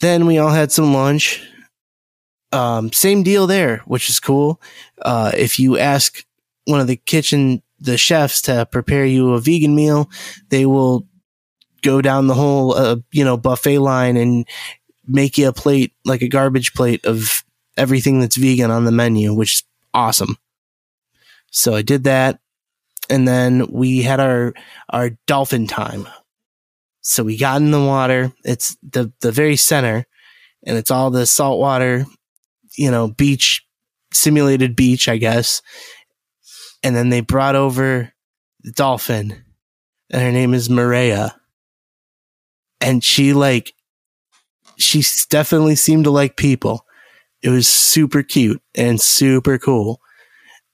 Then we all had some lunch um, same deal there, which is cool. Uh, if you ask one of the kitchen, the chefs to prepare you a vegan meal, they will go down the whole, uh, you know, buffet line and make you a plate, like a garbage plate of everything that's vegan on the menu, which is awesome. So I did that. And then we had our, our dolphin time. So we got in the water. It's the, the very center and it's all the saltwater, you know, beach, simulated beach, I guess. And then they brought over the dolphin, and her name is Maria. And she, like, she definitely seemed to like people. It was super cute and super cool.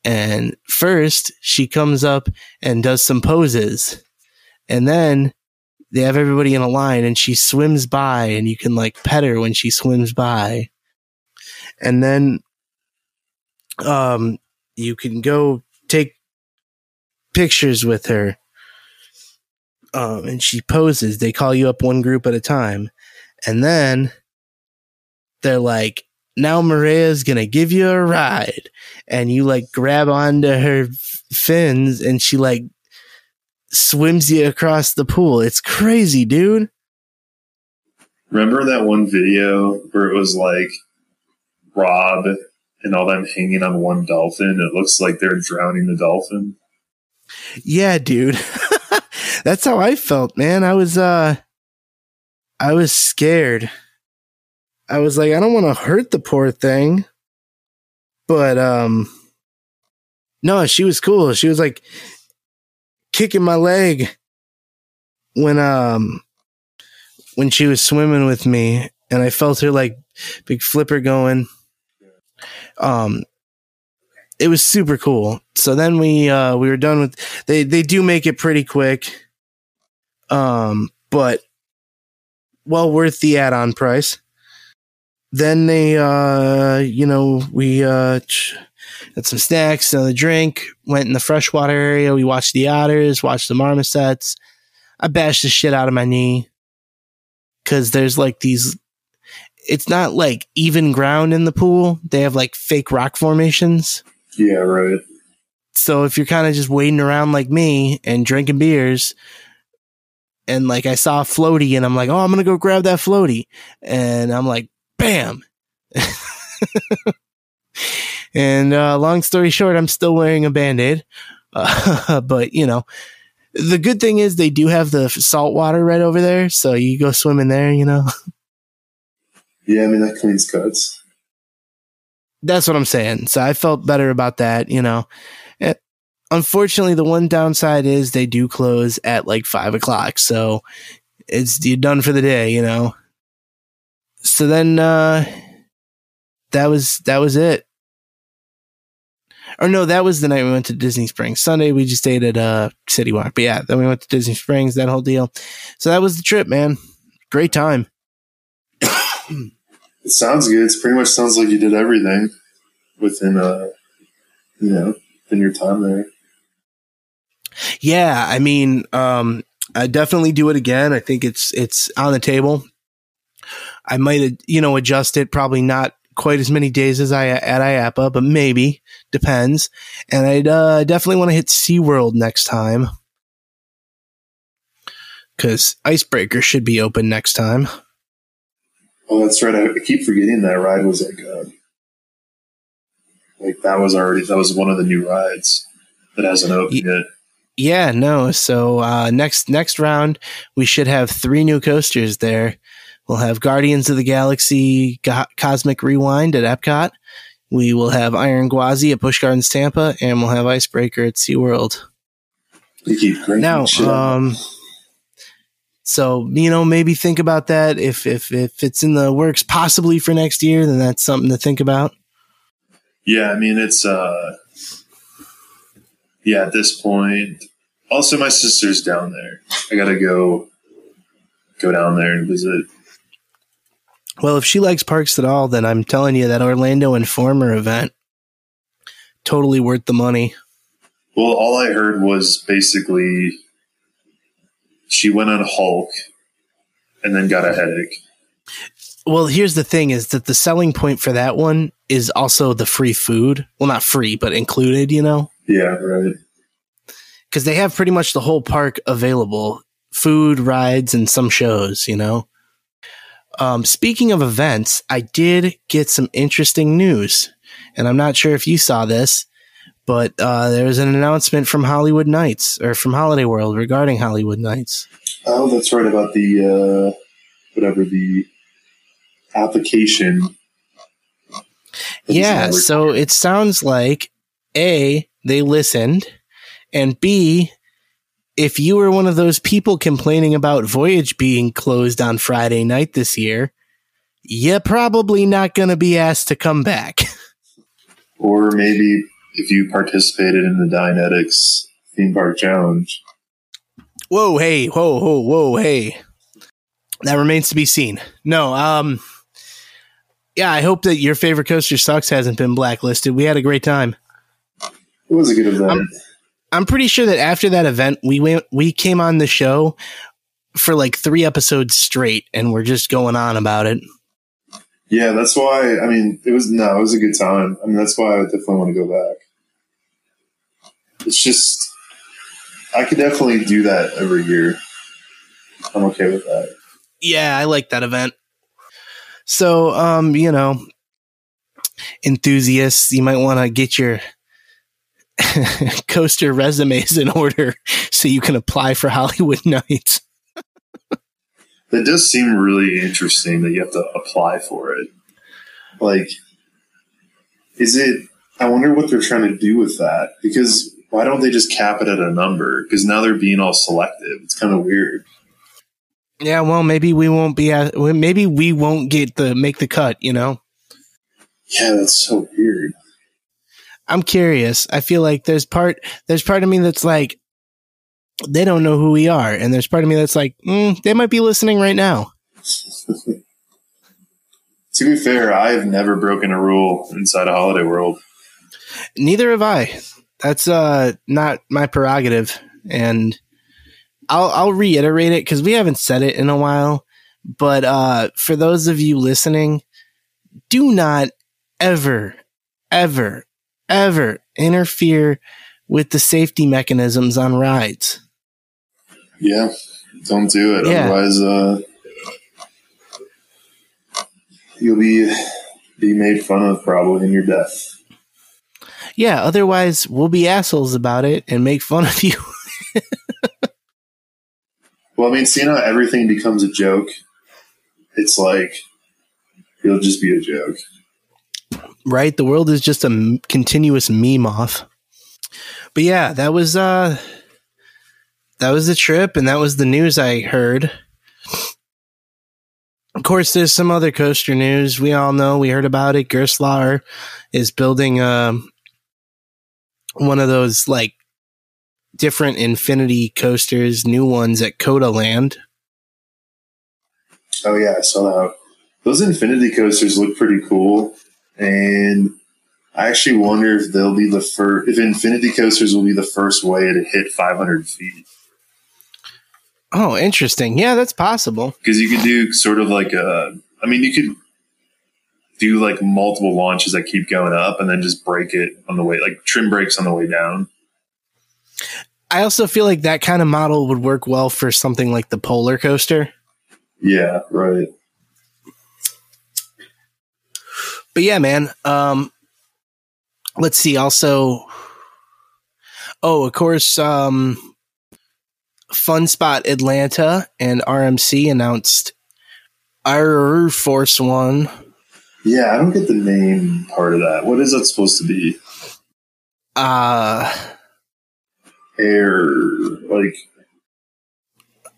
And first, she comes up and does some poses. And then they have everybody in a line and she swims by and you can like pet her when she swims by and then um you can go take pictures with her um and she poses. They call you up one group at a time. And then they're like now maria's gonna give you a ride. And you like grab onto her fins and she like swims you across the pool. It's crazy dude. Remember that one video where it was like Robb and all them hanging on one dolphin. It looks like they're drowning the dolphin. Yeah, dude. That's how I felt, man. I was uh I was scared. I was like, I don't want to hurt the poor thing. But um no, she was cool. She was like kicking my leg when um when she was swimming with me and I felt her like big flipper going um, it was super cool. So then we uh, we were done with they they do make it pretty quick, um, but well worth the add on price. Then they uh, you know we uh, had some snacks, another drink, went in the freshwater area. We watched the otters, watched the marmosets. I bashed the shit out of my knee because there's like these it's not like even ground in the pool. They have like fake rock formations. Yeah, right. So if you're kind of just wading around like me and drinking beers, and like I saw a floaty and I'm like, oh, I'm gonna go grab that floaty, and I'm like, bam. and uh, long story short, I'm still wearing a band aid. Uh, but you know, the good thing is they do have the salt water right over there, so you go swim in there. You know. Yeah, I mean that cleans cuts. That's what I'm saying. So I felt better about that, you know. And unfortunately, the one downside is they do close at like five o'clock, so it's you're done for the day, you know. So then, uh, that was that was it. Or no, that was the night we went to Disney Springs. Sunday we just stayed at uh City Walk. But yeah, then we went to Disney Springs, that whole deal. So that was the trip, man. Great time. It sounds good. It pretty much sounds like you did everything within uh you know, in your time there. Yeah, I mean, um, I definitely do it again. I think it's it's on the table. I might, you know, adjust it. Probably not quite as many days as I at IAAPA, but maybe depends. And I'd uh, definitely want to hit SeaWorld next time because Icebreaker should be open next time. Oh, that's right. I keep forgetting that ride was like, uh, like that was already that was one of the new rides that hasn't opened yet. Yeah, no. So uh, next next round, we should have three new coasters there. We'll have Guardians of the Galaxy Go- Cosmic Rewind at Epcot. We will have Iron Gwazi at Busch Gardens Tampa, and we'll have Icebreaker at SeaWorld. You keep Now, um, so you know, maybe think about that. If if if it's in the works, possibly for next year, then that's something to think about. Yeah, I mean it's uh yeah, at this point. Also my sister's down there. I gotta go go down there and visit. Well, if she likes parks at all, then I'm telling you that Orlando Informer event totally worth the money. Well, all I heard was basically she went on Hulk and then got a headache. Well, here's the thing is that the selling point for that one is also the free food. Well, not free, but included, you know, Yeah, right. because they have pretty much the whole park available food, rides, and some shows, you know. Um, speaking of events, I did get some interesting news, and I'm not sure if you saw this, but uh, there was an announcement from Hollywood Nights or from Holiday World regarding Hollywood Nights. Oh, that's right about the uh whatever the application. Yeah, so it sounds like A, they listened, and B, if you were one of those people complaining about Voyage being closed on Friday night this year, you're probably not going to be asked to come back. or maybe if you participated in the Dianetics theme park challenge. whoa, hey, whoa, whoa, whoa, hey. That remains to be seen. No, um, yeah, I hope that your favorite coaster sucks hasn't been blacklisted. We had a great time. It was a good event. Um, I'm pretty sure that after that event, we went, we came on the show for like three episodes straight, and we're just going on about it. Yeah, that's why. I mean, it was no, it was a good time. I mean, that's why I definitely want to go back. It's just, I could definitely do that every year. I'm okay with that. Yeah, I like that event. So, um, you know, enthusiasts, you might want to get your coaster resumes in order so you can apply for Hollywood Nights. That does seem really interesting that you have to apply for it. Like, is it? I wonder what they're trying to do with that. Because why don't they just cap it at a number? Because now they're being all selective. It's kind of weird. Yeah, well, maybe we won't be at, maybe we won't get the make the cut, you know. Yeah, that's so weird. I'm curious. I feel like there's part there's part of me that's like they don't know who we are, and there's part of me that's like mm, they might be listening right now. To be fair, I've never broken a rule inside a holiday world. Neither have I. That's uh not my prerogative, and I'll I'll reiterate it because we haven't said it in a while. But uh, for those of you listening, do not ever, ever, ever interfere with the safety mechanisms on rides. Yeah, don't do it. Yeah. Otherwise, uh, you'll be be made fun of probably in your death. Yeah, otherwise we'll be assholes about it and make fun of you. Well, I mean, seeing how everything becomes a joke, it's like it'll just be a joke. right? The world is just a m- continuous meme off. But yeah, that was uh that was the trip and that was the news I heard. Of course, there's some other coaster news. We all know we heard about it. Gerstlauer is building a one of those like different Infinity coasters, new ones at Coda Land. Oh yeah, I saw that. Those Infinity coasters look pretty cool, and I actually wonder if they'll be the first. If Infinity coasters will be the first way to hit 500 feet. Oh, interesting. Yeah, that's possible. Because you could do sort of like a. I mean, you could do like multiple launches that keep going up, and then just break it on the way, like trim brakes on the way down. I also feel like that kind of model would work well for something like the Polar Coaster. Yeah, right. But yeah, man. Um, let's see. Also, oh, of course, um, Fun Spot Atlanta and RMC announced Air Force One. Yeah, I don't get the name part of that. What is that supposed to be? Uh, Air, like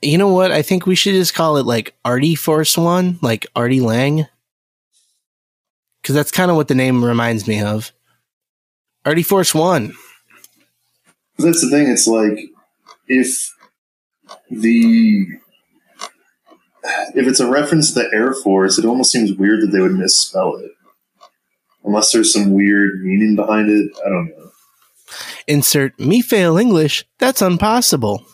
you know what? I think we should just call it like Artie Force One, like Artie Lang. Because that's kind of what the name reminds me of. Artie Force One. that's the thing. It's like if the if it's a reference to the Air Force, it almost seems weird that they would misspell it, unless there's some weird meaning behind it. I don't know. Insert me fail English. That's impossible.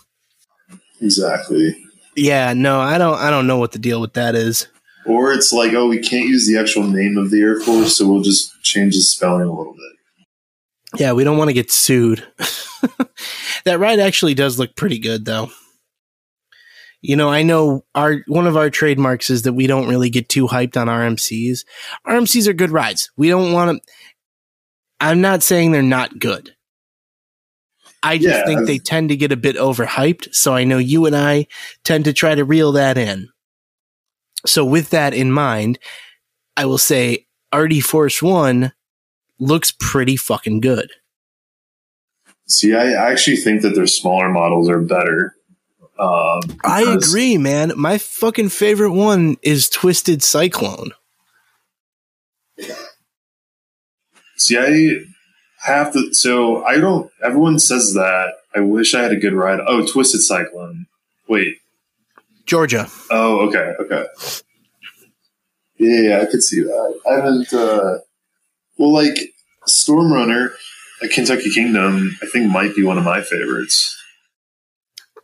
Exactly. Yeah, no, I don't. I don't know what the deal with that is. Or it's like, oh, we can't use the actual name of the Air Force, so we'll just change the spelling a little bit. Yeah, we don't want to get sued. that ride actually does look pretty good, though. You know, I know our one of our trademarks is that we don't really get too hyped on RMCs. RMCs are good rides. We don't want to. I'm not saying they're not good. I just Yeah, think they tend to get a bit overhyped. So I know you and I tend to try to reel that in. So with that in mind, I will say Artie Force One looks pretty fucking good. See, I I actually think that their smaller models are better. Um, I agree, man. My fucking favorite one is Twisted Cyclone. See, I have to. So I don't. Everyone says that. I wish I had a good ride. Oh, Twisted Cyclone. Wait. Georgia. Oh, okay, okay. Yeah, yeah, I could see that. I haven't. Uh, well, like Storm Runner, at Kentucky Kingdom, I think might be one of my favorites.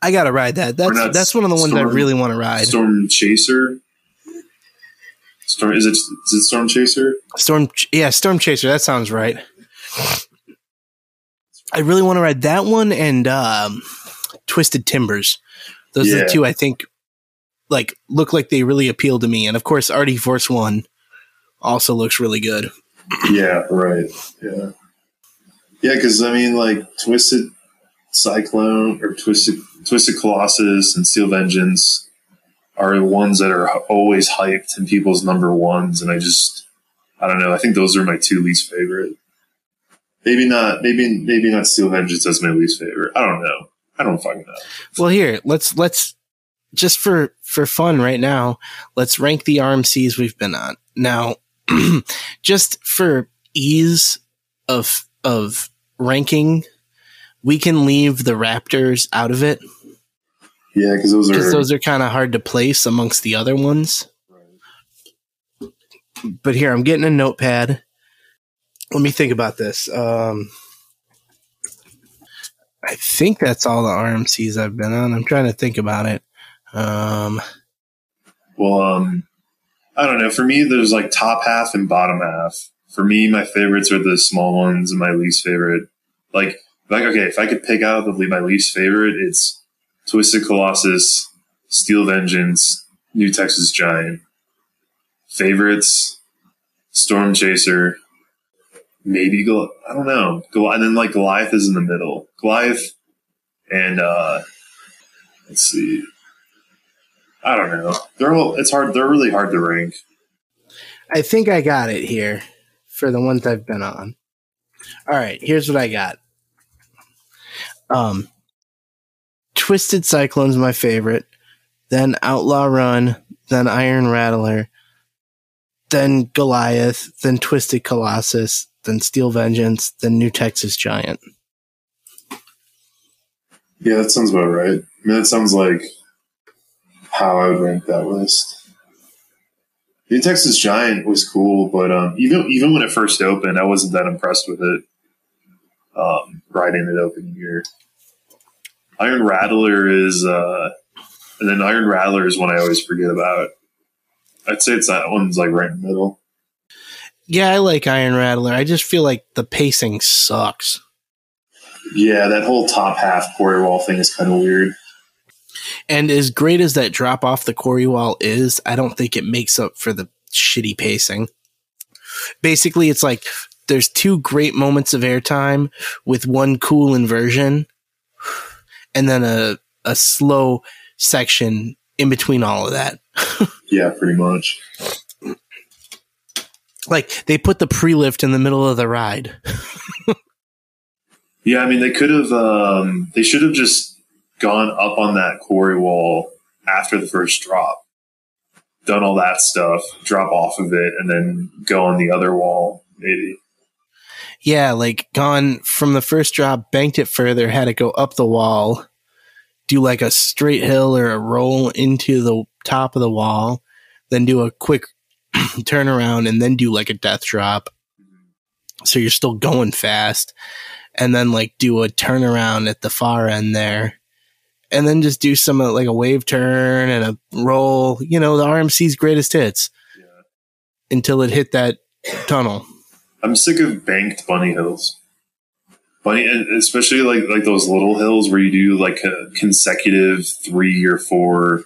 I gotta ride that. That's that's one of the ones I really want to ride. Storm Chaser. Storm is it? Is it Storm Chaser? Storm, yeah, Storm Chaser. That sounds right. I really want to ride that one and um, Twisted Timbers. Those are the two I think like look like they really appeal to me. And of course, Artie Force One also looks really good. Yeah, right. Yeah, yeah. Because I mean, like Twisted Cyclone or Twisted Twisted Colossus and Steel Vengeance are the ones that are always hyped and people's number ones, and I just I don't know. I think those are my two least favorite. Maybe not. Maybe maybe not Steel Vengeance as my least favorite. I don't know. I don't fucking know. Well, here let's let's just for for fun right now. Let's rank the RMCs we've been on now. just for ease of of ranking, we can leave the Raptors out of it Yeah, because those are those are kind of hard to place amongst the other ones. But here, I'm getting a notepad. Let me think about this. Um, I think that's all the RMCs I've been on. I'm trying to think about it. Um, Well, um, I don't know. For me, there's like top half and bottom half. For me, my favorites are the small ones, and my least favorite, like, like okay, if I could pick out the my least favorite, it's Twisted Colossus, Steel Vengeance, New Texas Giant. Favorites, Storm Chaser, maybe Gol- I don't know. Gol- and then like Goliath is in the middle. Goliath and uh let's see. I don't know. They're all it's hard they're really hard to rank. I think I got it here for the ones I've been on. All right, here's what I got. Um, Twisted Cyclone's my favorite, then Outlaw Run, then Iron Rattler, then Goliath, then Twisted Colossus, then Steel Vengeance, then New Texas Giant. Yeah, that sounds about right. I mean, that sounds like how I would rank that list. The Texas Giant was cool, but um, even even when it first opened, I wasn't that impressed with it. Um, right in it opening year, Iron Rattler is, uh, and then Iron Rattler is one I always forget about. I'd say it's that one's like right in the middle. Yeah, I like Iron Rattler. I just feel like the pacing sucks. Yeah, that whole top half quarry wall thing is kind of weird. And as great as that drop off the quarry wall is, I don't think it makes up for the shitty pacing. Basically, it's like there's two great moments of airtime with one cool inversion and then a, a slow section in between all of that. yeah, pretty much. Like they put the pre lift in the middle of the ride. yeah, I mean, they could have, um, they should have just gone up on that quarry wall after the first drop, done all that stuff, drop off of it, and then go on the other wall, maybe. Yeah, like gone from the first drop, banked it further, had it go up the wall, do like a straight hill or a roll into the top of the wall, then do a quick turn around and then do like a death drop. So you're still going fast. And then like do a turnaround at the far end there. And then just do some uh, like a wave turn and a roll, you know, the RMC's greatest hits yeah. until it hit that tunnel. I'm sick of banked bunny hills. Bunny, especially like like those little hills where you do like a consecutive three or four,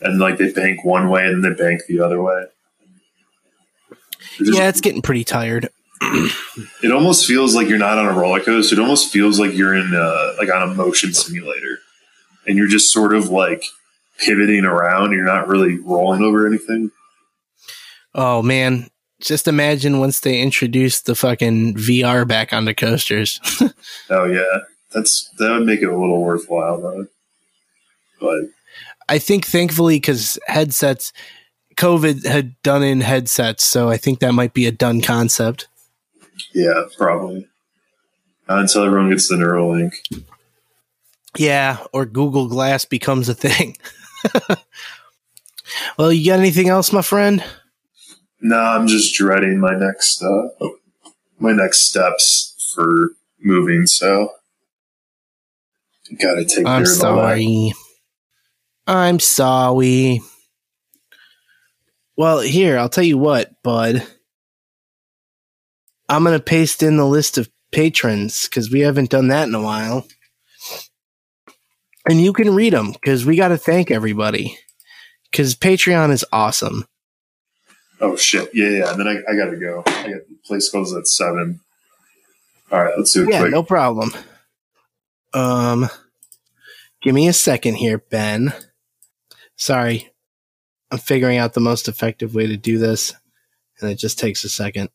and like they bank one way and then they bank the other way. yeah, it's getting pretty tired. it almost feels like you're not on a roller coaster. It almost feels like you're in a, like on a motion simulator, and you're just sort of like pivoting around. You're not really rolling over anything. Oh man, just imagine once they introduce the fucking VR back onto coasters. oh yeah, that's that would make it a little worthwhile though. But I think thankfully because headsets, COVID had done in headsets, so I think that might be a done concept. Yeah, probably. Not until everyone gets the Neuralink. Yeah, or Google Glass becomes a thing. well, you got anything else, my friend? No, I'm just dreading my next uh, my next steps for moving. So, gotta take. I'm sorry. I'm sorry. Well, here I'll tell you what, bud. I'm gonna paste in the list of patrons because we haven't done that in a while, and you can read them because we got to thank everybody because Patreon is awesome. Oh shit! Yeah, yeah. And then I, I gotta go. I got place closes at seven. All right, let's do it. Yeah, quick. no problem. Um, give me a second here, Ben. Sorry, I'm figuring out the most effective way to do this, and it just takes a second.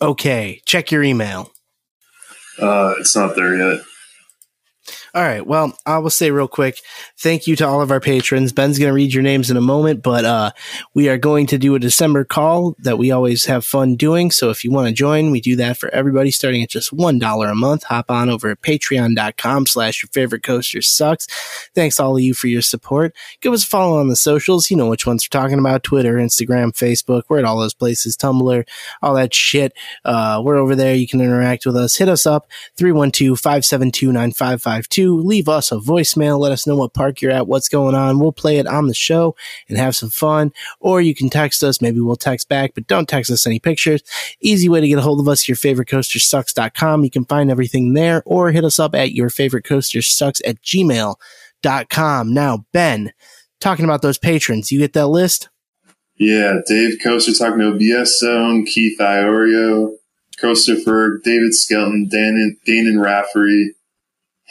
Okay, check your email. Uh, it's not there yet. All right. Well, I will say real quick, thank you to all of our patrons. Ben's going to read your names in a moment, but uh, we are going to do a December call that we always have fun doing. So if you want to join, we do that for everybody starting at just $1 a month. Hop on over at patreon.com slash your favorite coaster sucks. Thanks all of you for your support. Give us a follow on the socials. You know which ones we're talking about. Twitter, Instagram, Facebook. We're at all those places. Tumblr, all that shit. Uh, we're over there. You can interact with us. Hit us up 312 572 9552 leave us a voicemail. Let us know what park you're at, what's going on. We'll play it on the show and have some fun. Or you can text us. Maybe we'll text back, but don't text us any pictures. Easy way to get a hold of us, yourfavoritecoastersucks.com. You can find everything there or hit us up at your favorite coaster yourfavoritecoastersucks at gmail.com. Now, Ben, talking about those patrons, you get that list? Yeah, Dave Coaster talking to BS Zone, Keith Iorio, Coaster for David Skelton, Dan, Dan and Rafferty,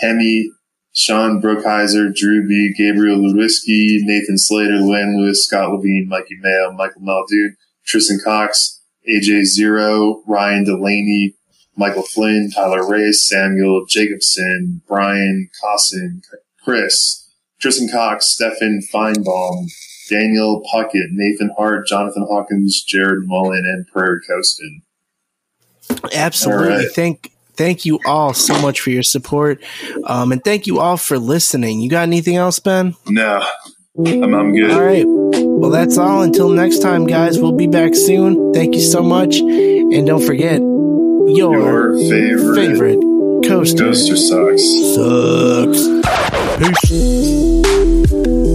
Hemi, Sean Brookhiser, Drew B, Gabriel Lewiski, Nathan Slater, Luann Lewis, Scott Levine, Mikey Mayo, Michael Maldude, Tristan Cox, AJ Zero, Ryan Delaney, Michael Flynn, Tyler Race, Samuel Jacobson, Brian Cossin, Chris, Tristan Cox, Stefan Feinbaum, Daniel Puckett, Nathan Hart, Jonathan Hawkins, Jared Mullen, and Prairie Coaston. Absolutely. Right. Thank Thank you all so much for your support. Um, and thank you all for listening. You got anything else, Ben? No, I'm, I'm good. All right. Well, that's all. Until next time, guys, we'll be back soon. Thank you so much. And don't forget your, Your favorite, favorite coaster coaster sucks. sucks. Peace.